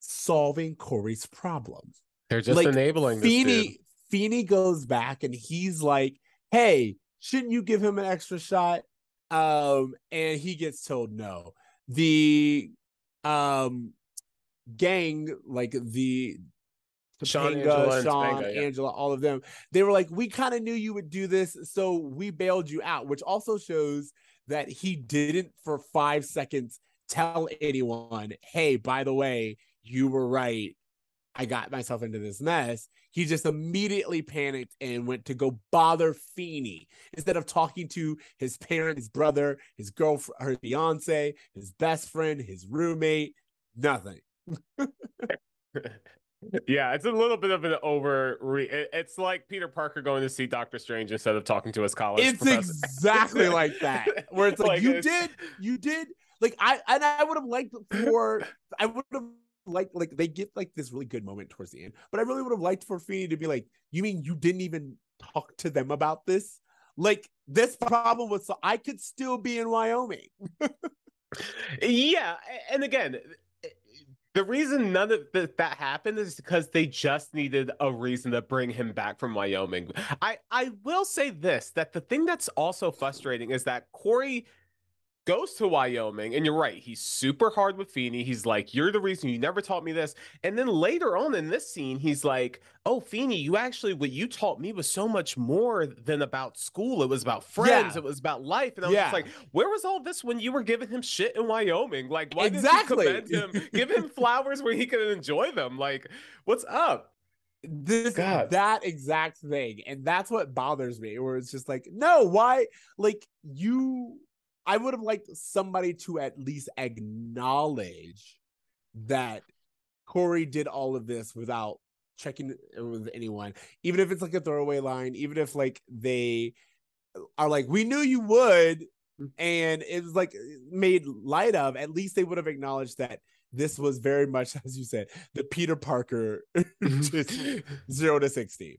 solving Corey's problem. They're just like, enabling. Feeny, Feeny goes back and he's like, hey, shouldn't you give him an extra shot? Um, and he gets told no. The um gang, like the Sean, Topanga, Angela, Sean, Topanga, yeah. Angela, all of them. They were like, we kind of knew you would do this, so we bailed you out, which also shows that he didn't for five seconds tell anyone, hey, by the way, you were right. I got myself into this mess. He just immediately panicked and went to go bother Feeny instead of talking to his parent, his brother, his girlfriend, her fiance, his best friend, his roommate. Nothing. Yeah, it's a little bit of an over. It's like Peter Parker going to see Doctor Strange instead of talking to his college. It's professor. exactly like that. Where it's like, you it's- did, you did. Like I and I would have liked for I would have liked like they get like this really good moment towards the end, but I really would have liked for Feeny to be like, you mean you didn't even talk to them about this? Like this problem was so I could still be in Wyoming. Yeah, and again, eh, the reason none of th- that happened is because they just needed a reason to bring him back from Wyoming. I I will say this that the thing that's also frustrating is that Corey goes to Wyoming, and you're right, he's super hard with Feeny. He's like, "You're the reason you never taught me this." And then later on in this scene, he's like, "Oh, Feeny, you actually what you taught me was so much more than about school. It was about friends. Yeah. It was about life." And I was Yeah. just like, "Where was all this when you were giving him shit in Wyoming? Like, why Exactly. didn't you him? Give him flowers where he can enjoy them. Like, what's up?" this God. that exact thing and that's what bothers me where it's just like no why like you i would have liked somebody to at least acknowledge that corey did all of this without checking with anyone. Even if it's like a throwaway line even if like they are like we knew you would and it was like made light of at least they would have acknowledged that this was very much as you said the peter parker just zero to 60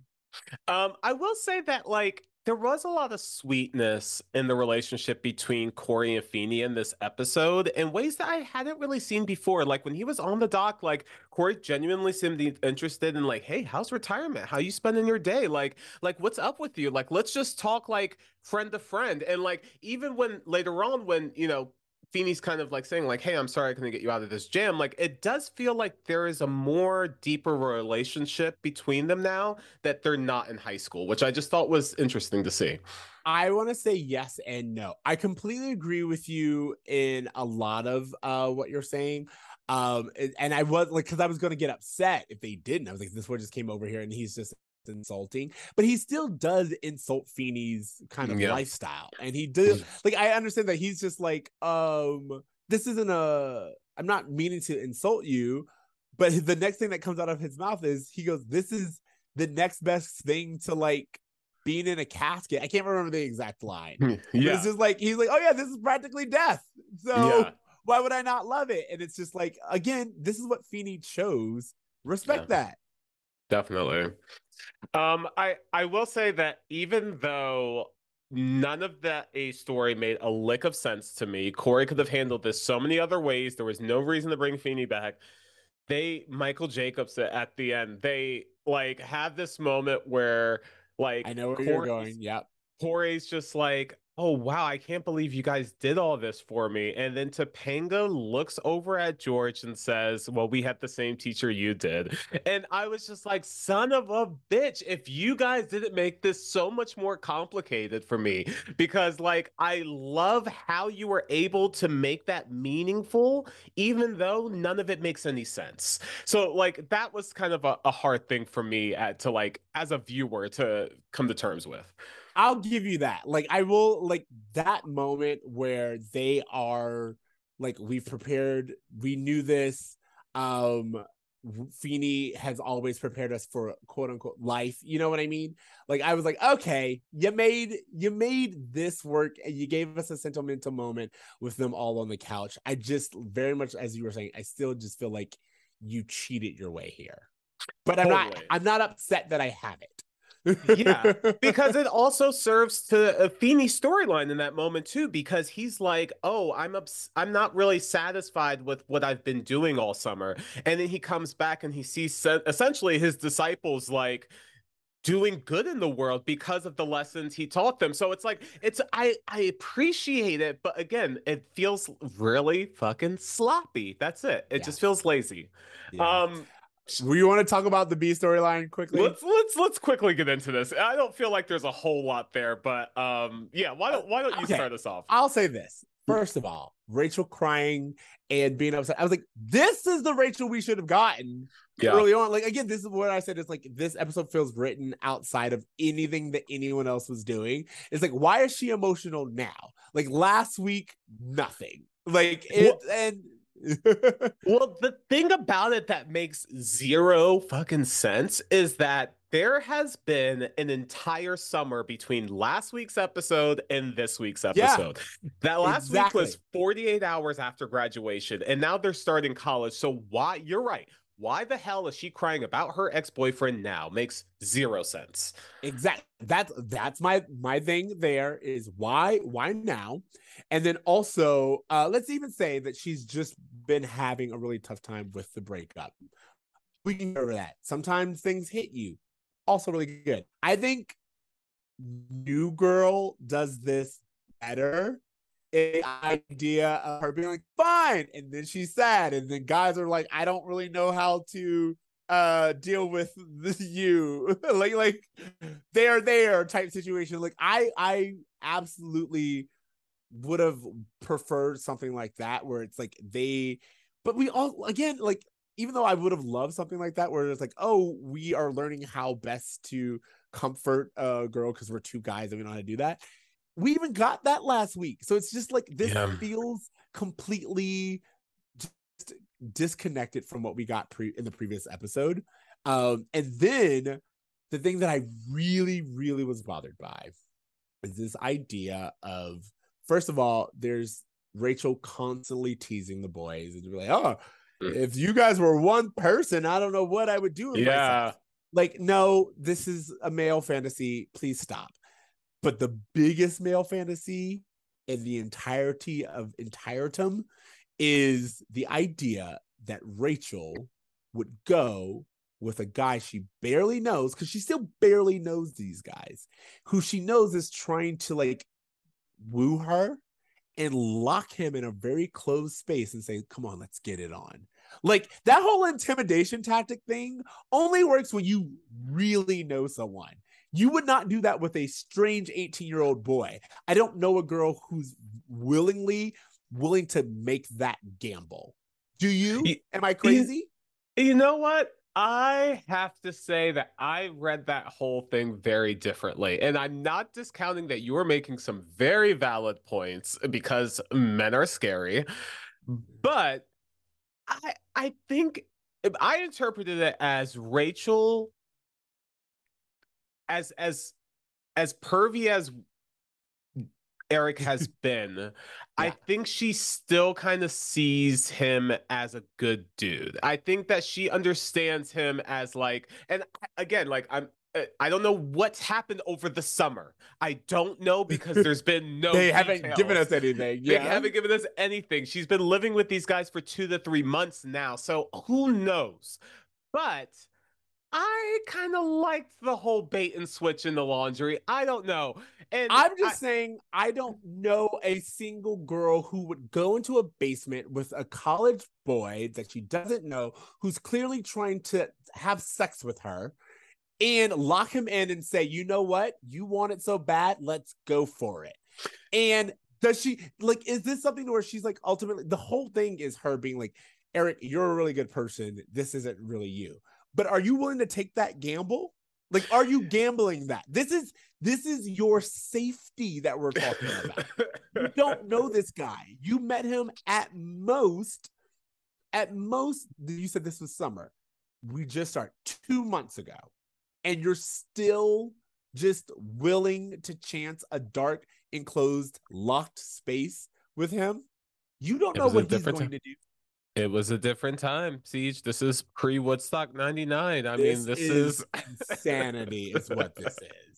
Um, I will say that like there was a lot of sweetness in the relationship between Corey and Feeny in this episode in ways that I hadn't really seen before. Like when he was on the dock, like Corey genuinely seemed interested in like, hey, how's retirement? How you spending your day? Like, like what's up with you? Like, let's just talk like friend to friend. And like even when later on, when you know Feeny's kind of like saying like, "Hey, I'm sorry I couldn't get you out of this jam." Like it does feel like there is a more deeper relationship between them now that they're not in high school, which I just thought was interesting to see. I want to say yes and no. I completely agree with you in a lot of uh what you're saying. Um and- I was like cuz I was going to get upset if they didn't. I was like this one just came over here and he's just insulting, but he still does insult Feeny's kind of Yeah. lifestyle. And he does like I understand that he's just like um this isn't a I'm not meaning to insult you, but the next thing that comes out of his mouth is he goes this is the next best thing to like being in a casket. I can't remember the exact line. But yeah, It's just like he's like, oh yeah, this is practically death. So yeah, why would I not love it? And it's just like, again, this is what Feeny chose. Respect that. Definitely. Um, I I will say that even though none of that A story made a lick of sense to me, Corey could have handled this so many other ways. There was no reason to bring Feeny back. They Michael Jacobs at the end, they like have this moment where like I know where you're going. Yep. Corey's just like, oh wow, I can't believe you guys did all this for me. And then Topanga looks over at George and says, Well, we had the same teacher you did. And I was just like, son of a bitch, if you guys didn't make this so much more complicated for me, because like I love how you were able to make that meaningful, even though none of it makes any sense. So like that was kind of a, a hard thing for me at to like as a viewer to come to terms with. I'll give you that. Like, I will like that moment where they are like, we've prepared, we knew this. Um, Feeny has always prepared us for quote unquote life. You know what I mean? Like, I was like, okay, you made you made this work and you gave us a sentimental moment with them all on the couch. I just very much as you were saying, I still just feel like you cheated your way here. But I'm not I'm not upset that I have it. Yeah, because it also serves to a Feeny storyline in that moment too. Because he's like, "Oh, I'm ups- I'm not really satisfied with what I've been doing all summer," and then he comes back and he sees se- essentially his disciples like doing good in the world because of the lessons he taught them. So it's like it's I I appreciate it, but again, it feels really fucking sloppy. That's it. It Yeah. just feels lazy. Yeah. Um You want to talk about the B storyline quickly? Let's let's let's quickly get into this. I don't feel like there's a whole lot there, but um yeah, why don't why don't you Okay. start us off? I'll say this. First of all, Rachel crying and being upset. I was like, this is the Rachel we should have gotten Yeah. early on. Like, again, this is what I said. It's like this episode feels written outside of anything that anyone else was doing. It's like, why is she emotional now? Like last week, nothing. Like it, and Well, the thing about it that makes zero fucking sense is that there has been an entire summer between last week's episode and this week's Yeah, episode. that last week was 48 hours after graduation, and now they're starting college. So, why you're right. Why the hell is she crying about her ex-boyfriend now? Makes zero sense. Exactly. That's that's my my thing. There is why why now, and then also uh let's even say that she's just been having a really tough time with the breakup. We can go over that. Sometimes things hit you. Also really good. I think New Girl does this better. A idea of her being like fine, and then she's sad, and then guys are like, I don't really know how to uh deal with this you like like they're there type situation like i i absolutely would have preferred something like that where it's like they but we all again like even though i would have loved something like that where it's like oh we are learning how best to comfort a girl because we're two guys and we know how to do that we even got that last week so it's just like this Yeah. feels completely just disconnected from what we got pre in the previous episode um and then the thing that i really really was bothered by is this idea of first of all there's rachel constantly teasing the boys and like oh Mm. if you guys were one person i don't know what i would do with myself like no this is a male fantasy. Please stop. But the biggest male fantasy in the entirety of entiretum is the idea that rachel would go with a guy she barely knows because she still barely knows these guys who she knows is trying to like woo her and lock him in a very closed space and say come on let's get it on like that whole intimidation tactic thing only works when you really know someone. You would not do that with a strange 18 year old boy. I don't know a girl who's willingly willing to make that gamble. Do you? Am I crazy? You know what? I have to say that I read that whole thing very differently. And I'm not discounting that you are making some very valid points because men are scary. But I I think I interpreted it as Rachel as as as pervy as Eric has been, I think she still kind of sees him as a good dude. I think that she understands him as like, and again, like I'm, uh, I don't know what's happened over the summer. I don't know because there's been no. they haven't given us anything. Yeah. They Yeah. haven't given us anything. She's been living with these guys for two to three months now, so who knows? But I kind of liked the whole bait and switch in the laundry. I don't know. And I'm I- just saying, I don't know a single girl who would go into a basement with a college boy that she doesn't know, who's clearly trying to have sex with her, and lock him in and say, you know what? You want it so bad, let's go for it. And does she like, is this something where she's like, ultimately, the whole thing is her being like, Eric, you're a really good person. This isn't really you. But are you willing to take that gamble? Like, are you gambling that? This is this is your safety that we're talking about. You don't know this guy. You met him at most, at most, you said this was summer. We just started two months ago. And you're still just willing to chance a dark, enclosed, locked space with him. You don't know what he's going time. to do. It was a different time, Siege. This is pre Woodstock 99. I mean, this is, insanity, is what this is.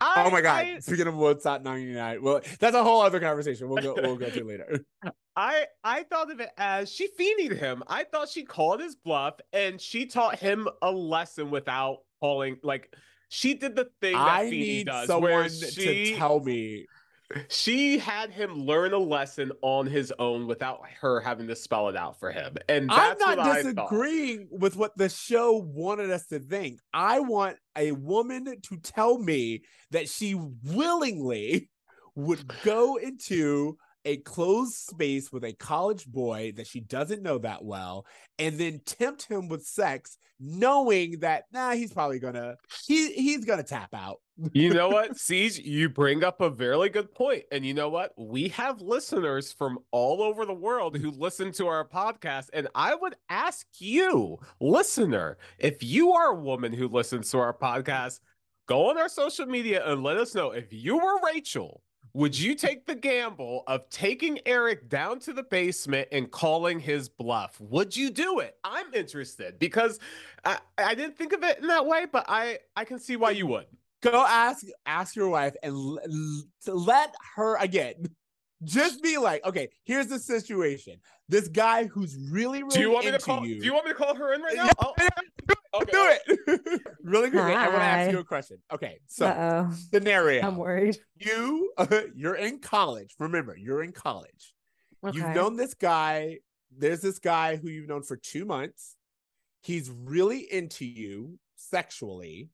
I, Oh my god! I, Speaking of Woodstock '99, well, that's a whole other conversation. We'll go. We'll go to later. I I thought of it as she feenied him. I thought she called his bluff and she taught him a lesson without calling like she did the thing that I Feeny need does someone where to tell me. She had him learn a lesson on his own without her having to spell it out for him. And I'm not disagreeing with what the show wanted us to think. I want a woman to tell me that she willingly would go into a closed space with a college boy that she doesn't know that well and then tempt him with sex knowing that nah he's probably gonna he he's gonna tap out you know what siege you bring up a very good point and you know what we have listeners from all over the world who listen to our podcast and i would ask you listener if you are a woman who listens to our podcast go on our social media and let us know if you were rachel would you take the gamble of taking Eric down to the basement and calling his bluff? Would you do it? I'm interested because I, I didn't think of it in that way, but I I can see why you would. Go ask ask your wife and l- let her again. Just be like, okay, here's the situation. This guy who's really, really do you want into me to call? you. Do you want me to call her in right now? Yeah, I'll- yeah, okay. Do it. really quickly, I want to ask you a question. Okay, so Uh oh. scenario. I'm worried. you you're in college. Remember, you're in college. Okay. You've known this guy. There's this guy who you've known for two months. He's really into you sexually.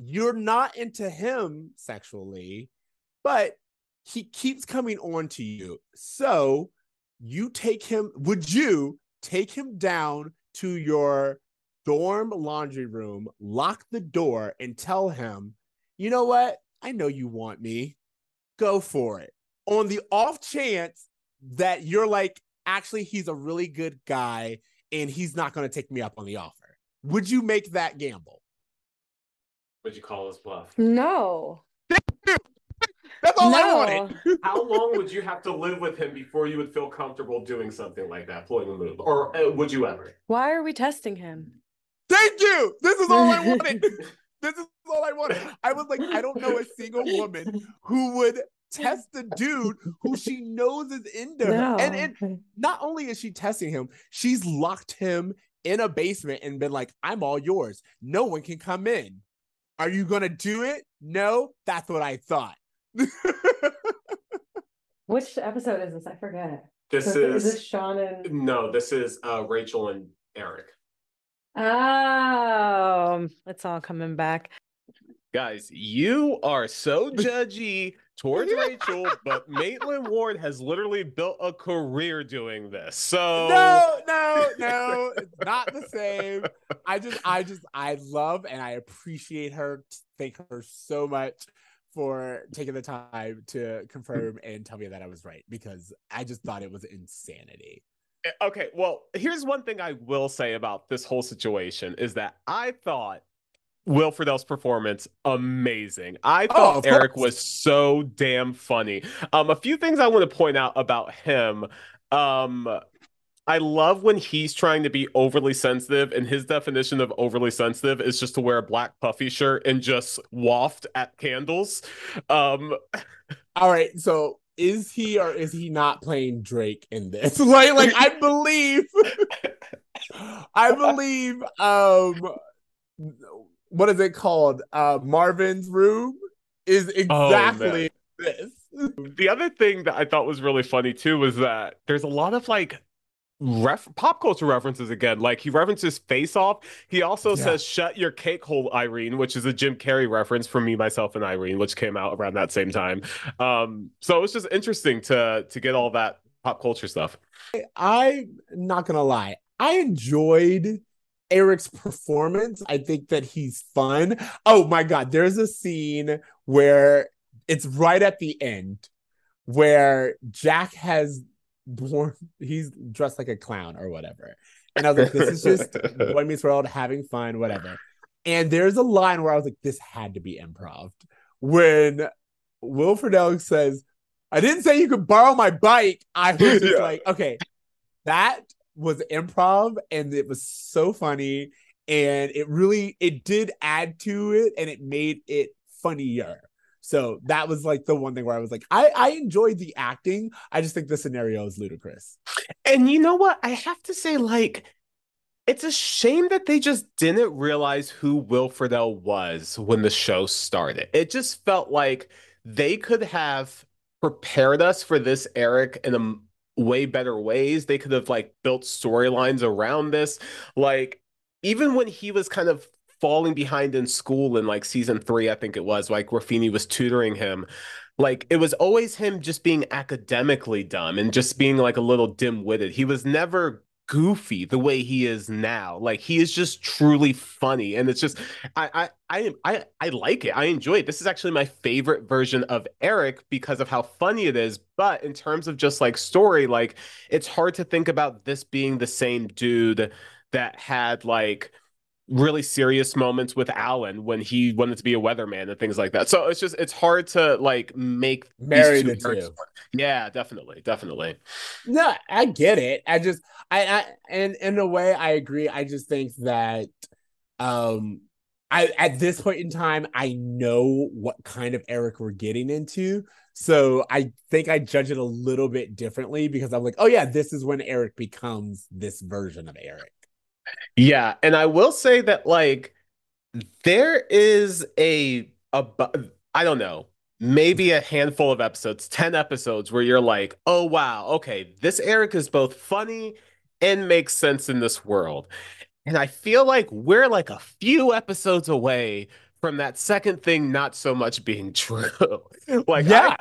You're not into him sexually, but he keeps coming on to you. So you take him, would you take him down to your dorm laundry room, lock the door, and tell him, you know what? I know you want me. Go for it. On the off chance that you're like, actually, he's a really good guy and he's not going to take me up on the offer. Would you make that gamble? Would you call his bluff? No. That's all I wanted. How long would you have to live with him before you would feel comfortable doing something like that, pulling a move, or uh, would you ever? Why are we testing him? Thank you. This is all I wanted. this is all I wanted. I was like, I don't know a single woman who would test the dude who she knows is into her. And, and not only is she testing him, she's locked him in a basement and been like, I'm all yours. No one can come in. Are you going to do it? No, that's what I thought. Which episode is this? I forget. This So is, is this Sean and no. This is uh, Rachel and Eric. Oh, it's all coming back. Guys, you are so judgy towards Rachel, but Maitland Ward has literally built a career doing this. So no, no, no, it's not the same. I just, I just, I love and I appreciate her. Thank her so much for taking the time to confirm and tell me that I was right because I just thought it was insanity. Eh, okay, well, here's one thing I will say about this whole situation is that I thought Will Friedle's performance amazing. I Oh, thought of Eric course. was so damn funny. Um, a few things I want to point out about him. Um, I love when he's trying to be overly sensitive, and his definition of overly sensitive is just to wear a black puffy shirt and just waft at candles. Um, All right, so is he or is he not playing Drake in this? like, like I believe, I believe, um, what is it called? Uh, Marvin's room is Oh, exactly this. the other thing that I thought was really funny too was that there's a lot of like ref pop culture references again. Like he references Face Off. He also Yeah. says "Shut your cake hole, Irene," which is a Jim Carrey reference for Me, Myself, and Irene, which came out around that same time. Um, so it was just interesting to to get all that pop culture stuff. I'm not gonna lie, I enjoyed Eric's performance. I think that he's fun. Oh my god, there's a scene where it's right at the end where Jack has born he's dressed like a clown or whatever. And I was like, this is just Boy Meets World having fun, whatever. And there's a line where I was like, this had to be improv. When Will Friedle says, I didn't say you could borrow my bike. I was just Yeah. like, okay, that was improv and it was so funny. And it really it did add to it and it made it funnier. So that was like the one thing where I was like, I, I enjoyed the acting. I just think the scenario is ludicrous. And you know what? I have to say, like, it's a shame that they just didn't realize who Will Friedle was when the show started. It just felt like they could have prepared us for this Eric in a way better ways. They could have like built storylines around this. Like, even when he was kind of falling behind in school in like season three, I think it was, like Feeny was tutoring him. Like it was always him just being academically dumb and just being like a little dim-witted. He was never goofy the way he is now. Like he is just truly funny, and it's just I I I I, like it. I enjoy it. This is actually my favorite version of Eric because of how funny it is. But in terms of just like story, like it's hard to think about this being the same dude that had like really serious moments with Alan when he wanted to be a weatherman and things like that. So it's just it's hard to like make Marry the two. Yeah, definitely, definitely. No, I get it. I just I, I and in a way I agree. I just think that um I at this point in time I know what kind of Eric we're getting into. So I think I judge it a little bit differently because I'm like, oh yeah, this is when Eric becomes this version of Eric. Yeah, and I will say that like there is a a I don't know, maybe a handful of episodes, 10 episodes where you're like, "Oh wow, okay, this Eric is both funny and makes sense in this world." And I feel like we're like a few episodes away from that second thing not so much being true. Like yeah, I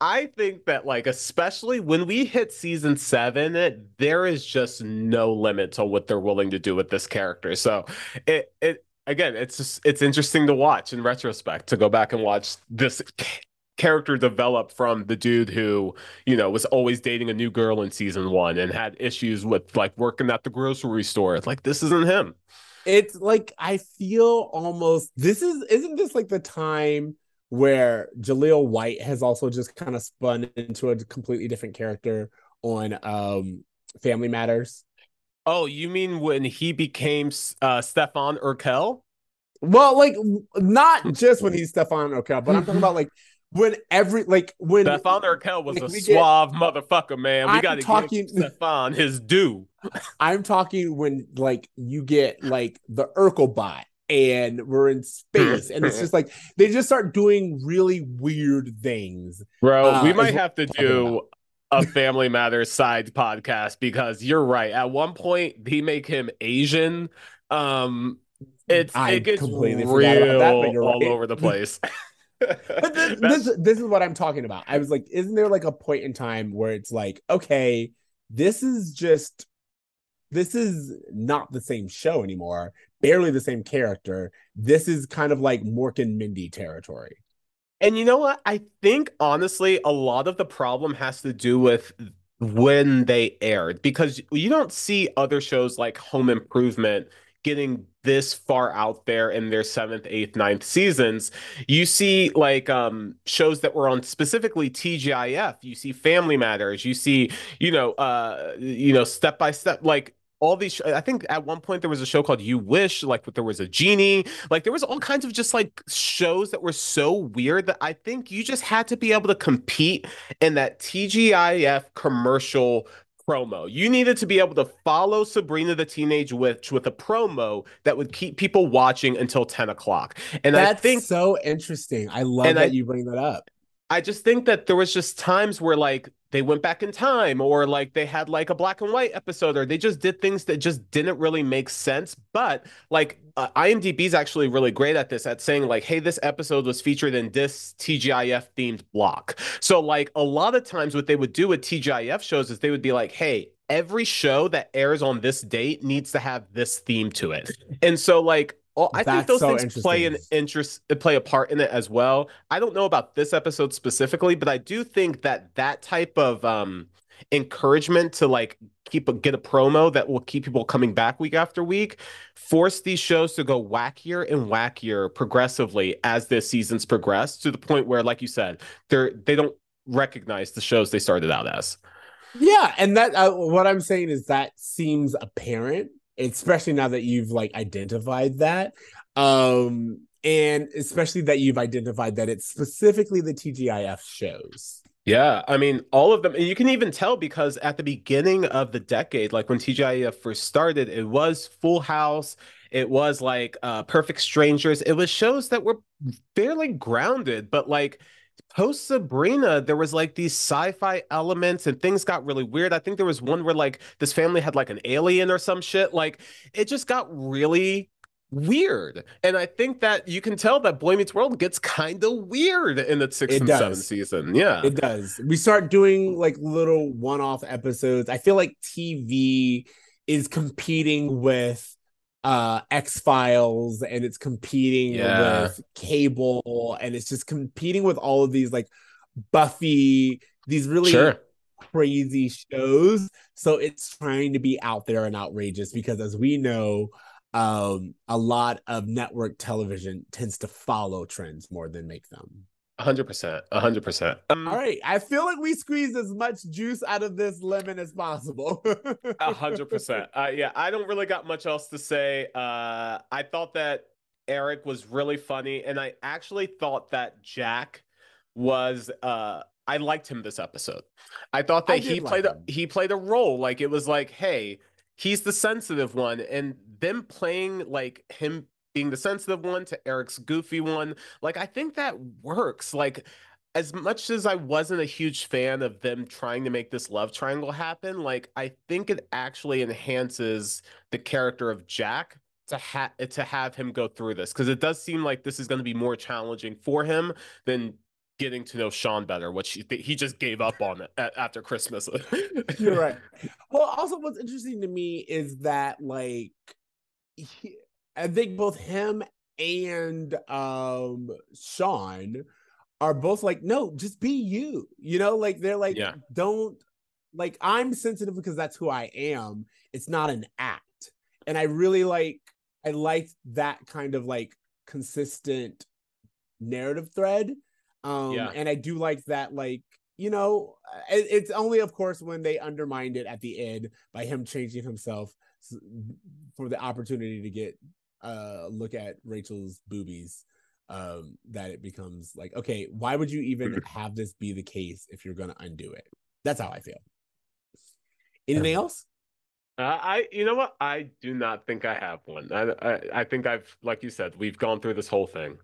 I think that like especially when we hit season seven, it, there is just no limit to what they're willing to do with this character. So it it again, it's just it's interesting to watch in retrospect to go back and watch this character develop from the dude who you know was always dating a new girl in season one and had issues with like working at the grocery store. Like this isn't him. it's like I feel almost this is isn't this like the time where Jaleel White has also just kind of spun into a completely different character on um Family Matters. Oh, you mean when he became uh Stefan Urkel? Well, like not just when he's Stefan Urkel, but I'm talking about like when every like when Stefan Urkel was like, a we get- suave motherfucker, man. We I'm got to talking- give Stefan his due. I'm talking when like you get like the Urkel bot and we're in space and it's just like they just start doing really weird things. Bro, Uh, we might have to do a Family Matters side podcast because you're right. At one point, they make him Asian. Um, it's I it gets completely real that, but you're all right. over the place. But this, this this is what I'm talking about. I was like, isn't there like a point in time where it's like, okay, this is just this is not the same show anymore, barely the same character. This is kind of like Mork and Mindy territory. And you know what? I think honestly, a lot of the problem has to do with when they aired because you don't see other shows like Home Improvement getting this far out there in their seventh, eighth, ninth seasons. You see like um shows that were on specifically TGIF. You see Family Matters. You see, you know, uh, you know, step by step, like all these. I think at one point there was a show called You Wish, like there was a genie. Like there was all kinds of just like shows that were so weird that I think you just had to be able to compete in that TGIF commercial promo. You needed to be able to follow Sabrina the Teenage Witch with a promo that would keep people watching until 10 o'clock. And That's I think so interesting. I love that I- you bring that up. I just think that there was just times where like they went back in time or like they had like a black and white episode or they just did things that just didn't really make sense. But like uh, IMDb is actually really great at this at saying like, hey, this episode was featured in this TGIF themed block. So like a lot of times what they would do with TGIF shows is they would be like, hey, every show that airs on this date needs to have this theme to it. And so like all, I think those so things play an interest play a part in it as well. I don't know about this episode specifically, but I do think that that type of um encouragement to like keep a get a promo that will keep people coming back week after week force these shows to go wackier and wackier progressively as the seasons progress to the point where like you said they're they don't recognize the shows they started out as Yeah, and that uh, what I'm saying is that seems apparent, especially now that you've like identified that, um, and especially that you've identified that it's specifically the TGIF shows. Yeah, I mean, all of them. and You can even tell because at the beginning of the decade, like when TGIF first started, it was Full House. It was like uh, Perfect Strangers. It was shows that were fairly grounded, but like post Sabrina, there was like these sci-fi elements and things got really weird. I think there was one where like this family had like an alien or some shit. Like it just got really weird. And I think that you can tell that Boy Meets World gets kind of weird in the sixth It and does. seventh season. Yeah. It does. We start doing like little one-off episodes. I feel like TV is competing with uh X-Files and it's competing Yeah. with cable and it's just competing with all of these like Buffy, these really Sure. crazy shows. So it's trying to be out there and outrageous because as we know, um a lot of network television tends to follow trends more than make them. Hundred percent. hundred percent. Um, All right. I feel like we squeezed as much juice out of this lemon as possible. A hundred percent. Uh, yeah, I don't really got much else to say. Uh, I thought that Eric was really funny, and I actually thought that Jack was. Uh, I liked him this episode. I thought that did he like played a he played a role. Like it was like, hey, he's the sensitive one, and them playing like him being the sensitive one to Eric's goofy one. Like I think that works. Like as much as I wasn't a huge fan of them trying to make this love triangle happen, like I think it actually enhances the character of Jack to have to have him go through this because it does seem like this is going to be more challenging for him than getting to know Sean better, which he, just gave up on it after Christmas. You're right. Well, also, what's interesting to me is that, like, he- I think both him and um Sean are both like, no, just be you. You know, like they're like, Yeah. don't like I'm sensitive because that's who I am. It's not an act. And I really like I liked that kind of like consistent narrative thread. Um Yeah. and I do like that like you know it- it's only of course when they undermined it at the end by him changing himself for the opportunity to get a look at Rachel's boobies um that it becomes like okay why would you even have this be the case if you're going to undo it that's how I feel anything else Uh, I, you know what? I do not think I have one. I, I, I think I've, like you said, we've gone through this whole thing.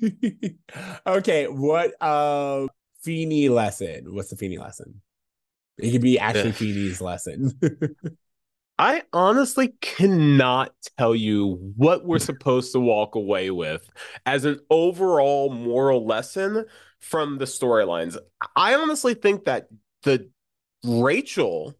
okay, what uh Feeny lesson? What's the Feeny lesson? It could be actually Ugh. Feeny's lesson. I honestly cannot tell you what we're mm. supposed to walk away with as an overall moral lesson from the storylines. I honestly think that the Rachel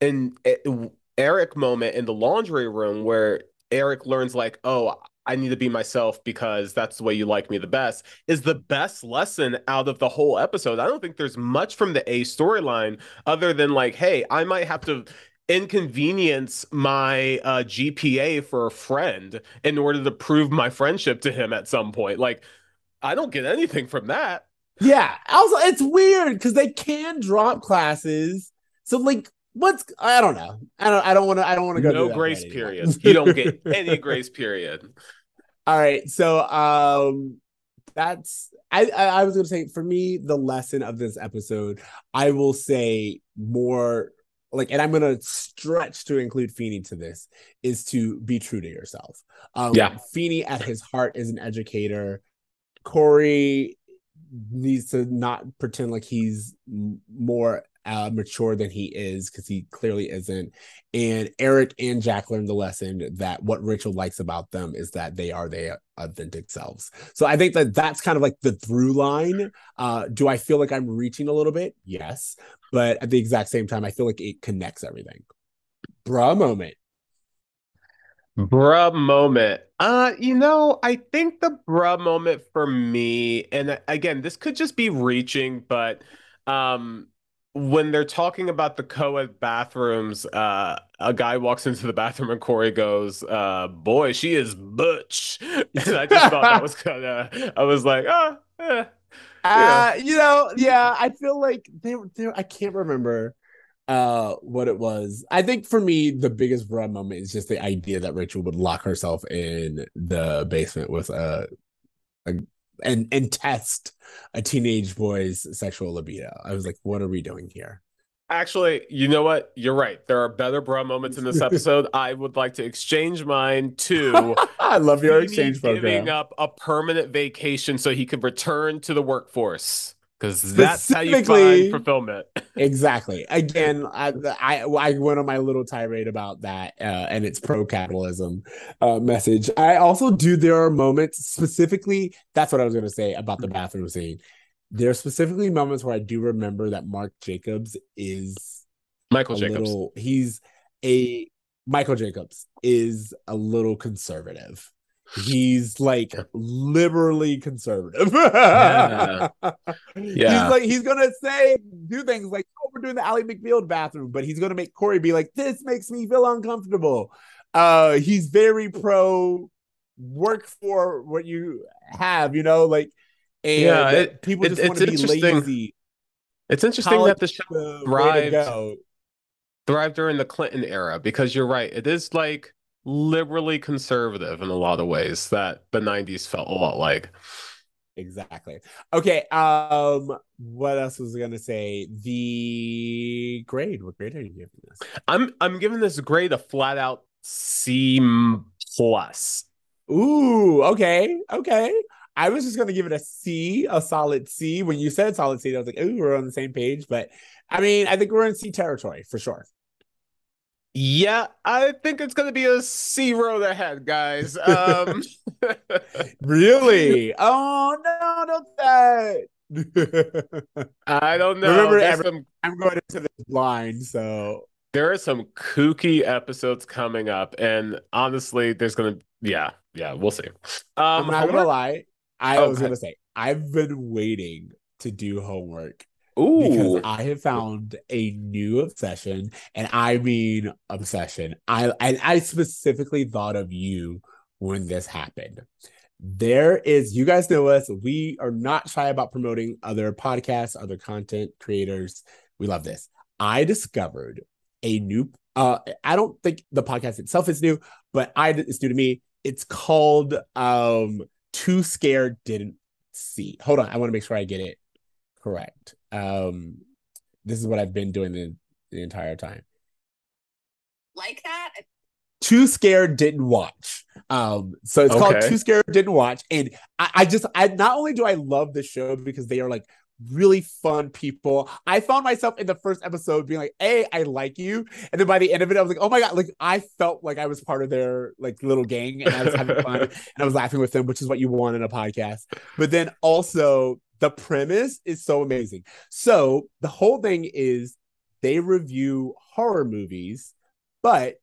and eh, E- Eric moment in the laundry room where Eric learns like, "Oh, I need to be myself because that's the way you like me the best," is the best lesson out of the whole episode. I don't think there's much from the A storyline other than like, "Hey, I might have to inconvenience my uh, GPA for a friend in order to prove my friendship to him at some point." Like, I don't get anything from that. yeah. Also, it's weird because they can drop classes. So like what's I don't know. I don't I don't want to I don't want to go No grace period. You don't get any grace period. All right. So um that's I, I I was gonna say for me, the lesson of this episode, I will say more like and I'm gonna stretch to include Feeny to this, is to be true to yourself. Um Yeah. Feeny at his heart is an educator. Corey needs to not pretend like he's more uh, mature than he is because he clearly isn't. And Eric and Jack learned the lesson that what Rachel likes about them is that they are their authentic selves. So I think that that's kind of like the through line. Uh, do I feel like I'm reaching a little bit? Yes, but at the exact same time, I feel like it connects everything. Bruh moment. Bruh moment. Uh, you know, I think the bruh moment for me, and uh, again, this could just be reaching, but um when they're talking about the co-ed bathrooms, uh a guy walks into the bathroom and Corey goes, uh, boy, she is butch. And I just thought that was kind of I was like, oh, eh. Uh, you know, yeah, I feel like there, there. I can't remember uh what it was. I think for me, the biggest bruh moment is just the idea that Rachel would lock herself in the basement with a, a and and test a teenage boy's sexual libido. I was like, what are we doing here? Actually, you know what? You're right. There are better bra moments in this episode. I would like to exchange mine to I love your exchange giving program. up a permanent vacation so he could return to the workforce. Because that's how you find fulfillment. exactly. Again, I, I I went on my little tirade about that uh, and its pro capitalism uh, message. I also do. There are moments specifically. That's what I was going to say about the bathroom scene. There are specifically moments where I do remember that Mark Jacobs is Michael Jacobs. little. He's a Michael Jacobs is a little conservative. He's like liberally conservative. Yeah. He's like he's gonna say do things like, oh, we're doing the Ally McBeal bathroom, but he's gonna make Corey be like, this makes me feel uncomfortable. Uh he's very pro work for what you have, you know, like and Yeah, it- people it- just it's want to be lazy. It's interesting College that the show the way to thrived. thrived during the Clinton era because you're right. It is like liberally conservative in a lot of ways that the 90s felt a lot like. Exactly. Okay. Um, what else was I gonna say? The grade. What grade are you giving this? I'm I'm giving this grade a flat out c plus. Ooh, okay, okay. I was just gonna give it a C, a solid C. When you said solid C, I was like, ooh, we're on the same page. But I mean, I think we're in C territory for sure. Yeah, I think it's gonna be a C road ahead, guys. Um Really? oh no, don't that. I don't know. Remember, every- some I'm going into this blind, so there are some kooky episodes coming up, and honestly, there's gonna yeah, yeah, we'll see. I'm Um not homework? gonna lie. I Oh, was go gonna say I've been waiting to do homework Ooh. because I have found a new obsession, and I mean obsession. I I, I specifically thought of you when this happened. There is, you guys know us. We are not shy about promoting other podcasts, other content creators. We love this. I discovered a new. Uh, I don't think the podcast itself is new, but I it's new to me. It's called um "Too Scared Didn't See." Hold on, I want to make sure I get it correct. Um, this is what I've been doing the, the entire time. like that. Too Scared Didn't Watch. Um, so it's called Too Scared Didn't Watch. And I, I just I not only do I love the show because they are like really fun people. I found myself in the first episode being like, hey, I like you. And then by the end of it, I was like, oh my god, like I felt like I was part of their like little gang and I was having fun and I was laughing with them, which is what you want in a podcast. But then also the premise is so amazing. So the whole thing is they review horror movies, but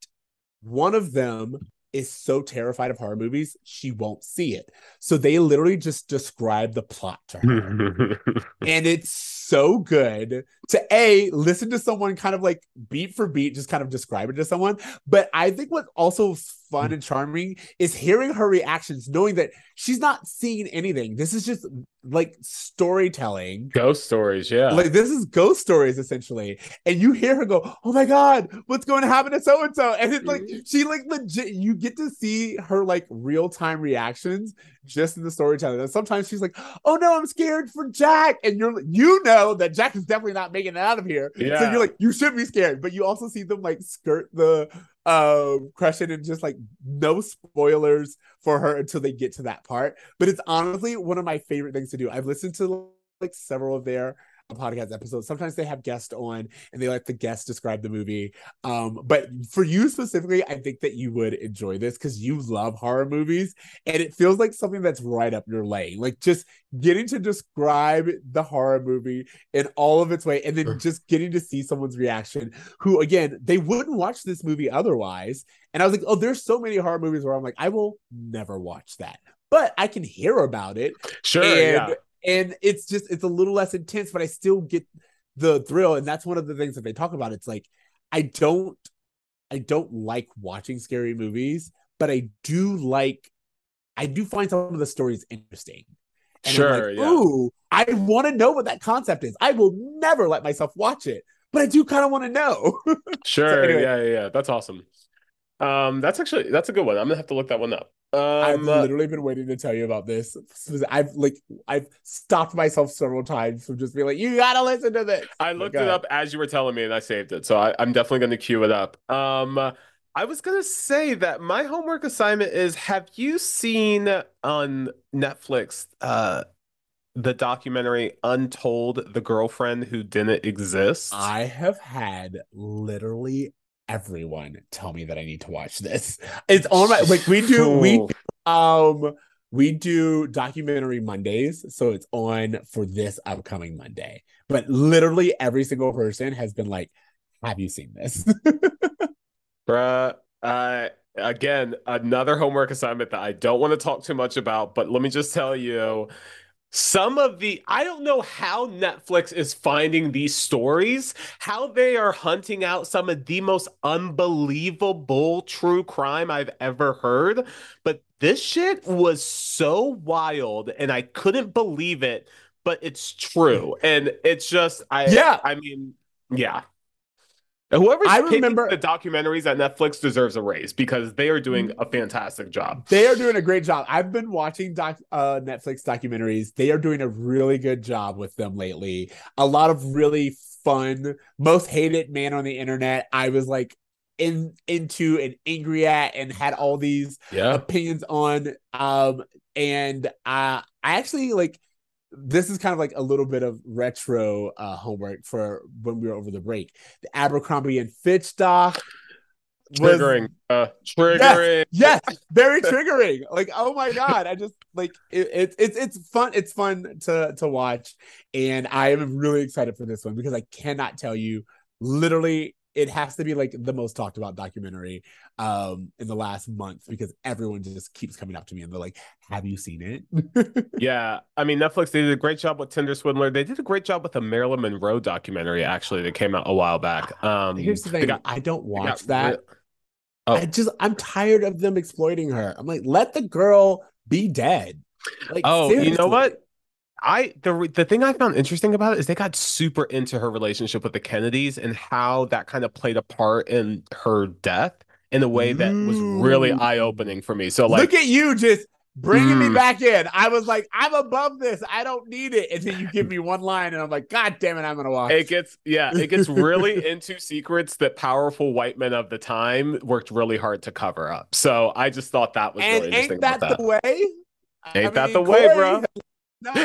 one of them is so terrified of horror movies, she won't see it. So they literally just describe the plot to her. and it's so good to A, listen to someone kind of like beat for beat, just kind of describe it to someone. But I think what also fun mm. and charming is hearing her reactions, knowing that she's not seeing anything. This is just like storytelling. Ghost stories, yeah. Like this is ghost stories essentially, and you hear her go, "Oh my god, what's going to happen to so and so?" And it's like mm-hmm. she like legit. You get to see her like real time reactions just in the storytelling. And sometimes she's like, "Oh no, I'm scared for Jack," and you're you know that Jack is definitely not making it out of here. So you're like, you should be scared, but you also see them like skirt the um crushing and just like no spoilers for her until they get to that part. But it's honestly one of my favorite things to do. I've listened to like several of their podcast episodes. Sometimes they have guests on and they let the guests describe the movie. Um, but for you specifically, I think that you would enjoy this because you love horror movies and it feels like something that's right up your lane. Like just getting to describe the horror movie in all of its way and then just getting to see someone's reaction who again they wouldn't watch this movie otherwise. And I was like, oh, there's so many horror movies where I'm like, I will never watch that. But I can hear about it sure, and yeah. And it's just it's a little less intense but i still get the thrill and that's one of the things that they talk about it's like i don't i don't like watching scary movies but i do like i do find some of the stories interesting and Sure, like, yeah. ooh i want to know what that concept is i will never let myself watch it but i do kind of want to know Sure, anyway. yeah, yeah, yeah. That's awesome. Um, that's actually that's a good one. I'm gonna have to look that one up. I've Um, uh, literally been waiting to tell you about this. I've like I've stopped myself several times from just being like, "You gotta listen to this." I looked it up as you were telling me, and I saved it. So I, I'm definitely going to queue it up. Um, I was going to say that my homework assignment is: Have you seen on Netflix uh, the documentary Untold: The Girlfriend Who Didn't Exist? I have had literally everyone tell me that I need to watch this. It's on my like we do we um we do documentary Mondays, so it's on for this upcoming Monday. But literally every single person has been like, "Have you seen this?" Bruh, uh, again, another homework assignment that I don't want to talk too much about, but let me just tell you some of the, I don't know how Netflix is finding these stories, how they are hunting out some of the most unbelievable true crime I've ever heard. But this shit was so wild and I couldn't believe it, but it's true. And it's just, I, Yeah. I mean, yeah. Whoever's I remember- the documentaries at Netflix deserves a raise because they are doing a fantastic job. they are doing a great job. I've been watching doc uh Netflix documentaries. They are doing a really good job with them lately. A lot of really fun, most hated man on the internet. I was like in into and angry at and had all these Yeah. opinions on um and uh i actually like this is kind of like a little bit of retro uh homework for when we were over the break the abercrombie and fitch doc was- Triggering. Uh, triggering. yes very triggering like oh my god i just like it, it, it's it's fun it's fun to to watch and i am really excited for this one because i cannot tell you literally it has to be like the most talked about documentary um in the last month because everyone just keeps coming up to me and they're like have you seen it Yeah. I mean, Netflix, they did a great job with Tinder Swindler. They did a great job with the Marilyn Monroe documentary, actually, that came out a while back. Um, here's the thing got- i don't watch got that Oh. i just i'm tired of them exploiting her i'm like let the girl be dead like Oh, you know what? I the the thing I found interesting about it is they got super into her relationship with the Kennedys and how that kind of played a part in her death in a way that was really Mm. eye opening for me. So like, look at you just bringing me Mm. back in. I was like, I'm above this. I don't need it. And then you give me one line, and I'm like, God damn it, I'm gonna watch. it gets yeah, it gets really into secrets that powerful white men of the time worked really hard to cover up. So I just thought that was and really interesting ain't that, about the way? I Ain't that mean, the way, bro? No.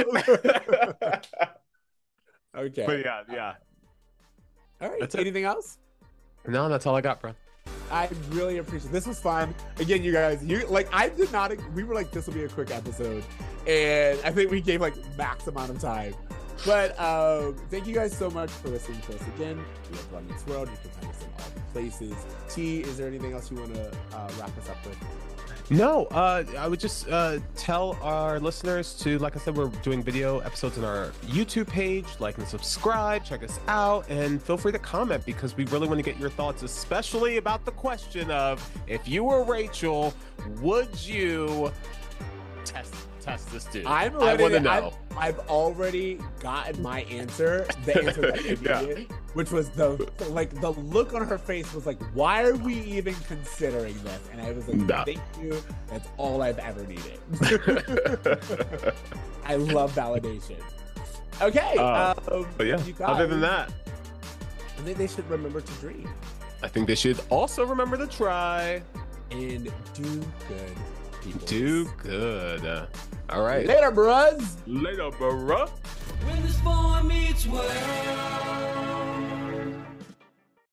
okay. but yeah, yeah. All right. that's it. Anything else? No, that's all I got, bro. I really appreciate this was fun. Again, you guys, you like I did not we were like this will be a quick episode. And I think we gave like max amount of time. But um thank you guys so much for listening to us again. We have Run Meets World. You can find us in all the places. T, is there anything else you want to uh, wrap us up with? No, uh, I would just uh, tell our listeners to, like I said, we're doing video episodes on our YouTube page. Like and subscribe, check us out, and feel free to comment because we really want to get your thoughts, especially about the question of if you were Rachel, would you test test this dude? I'm I ready want to to- I've- know. I've already gotten my answer. The answer that I Yeah. which was the like the look on her face was like, "Why are we even considering this?" And I was like, Nah. "Thank you. That's all I've ever needed." I love validation. Okay. Uh, um, but yeah, other than that, I think they should remember to dream I think they should also remember to try and do good. People. do good. All right, Later, bros. later, bro.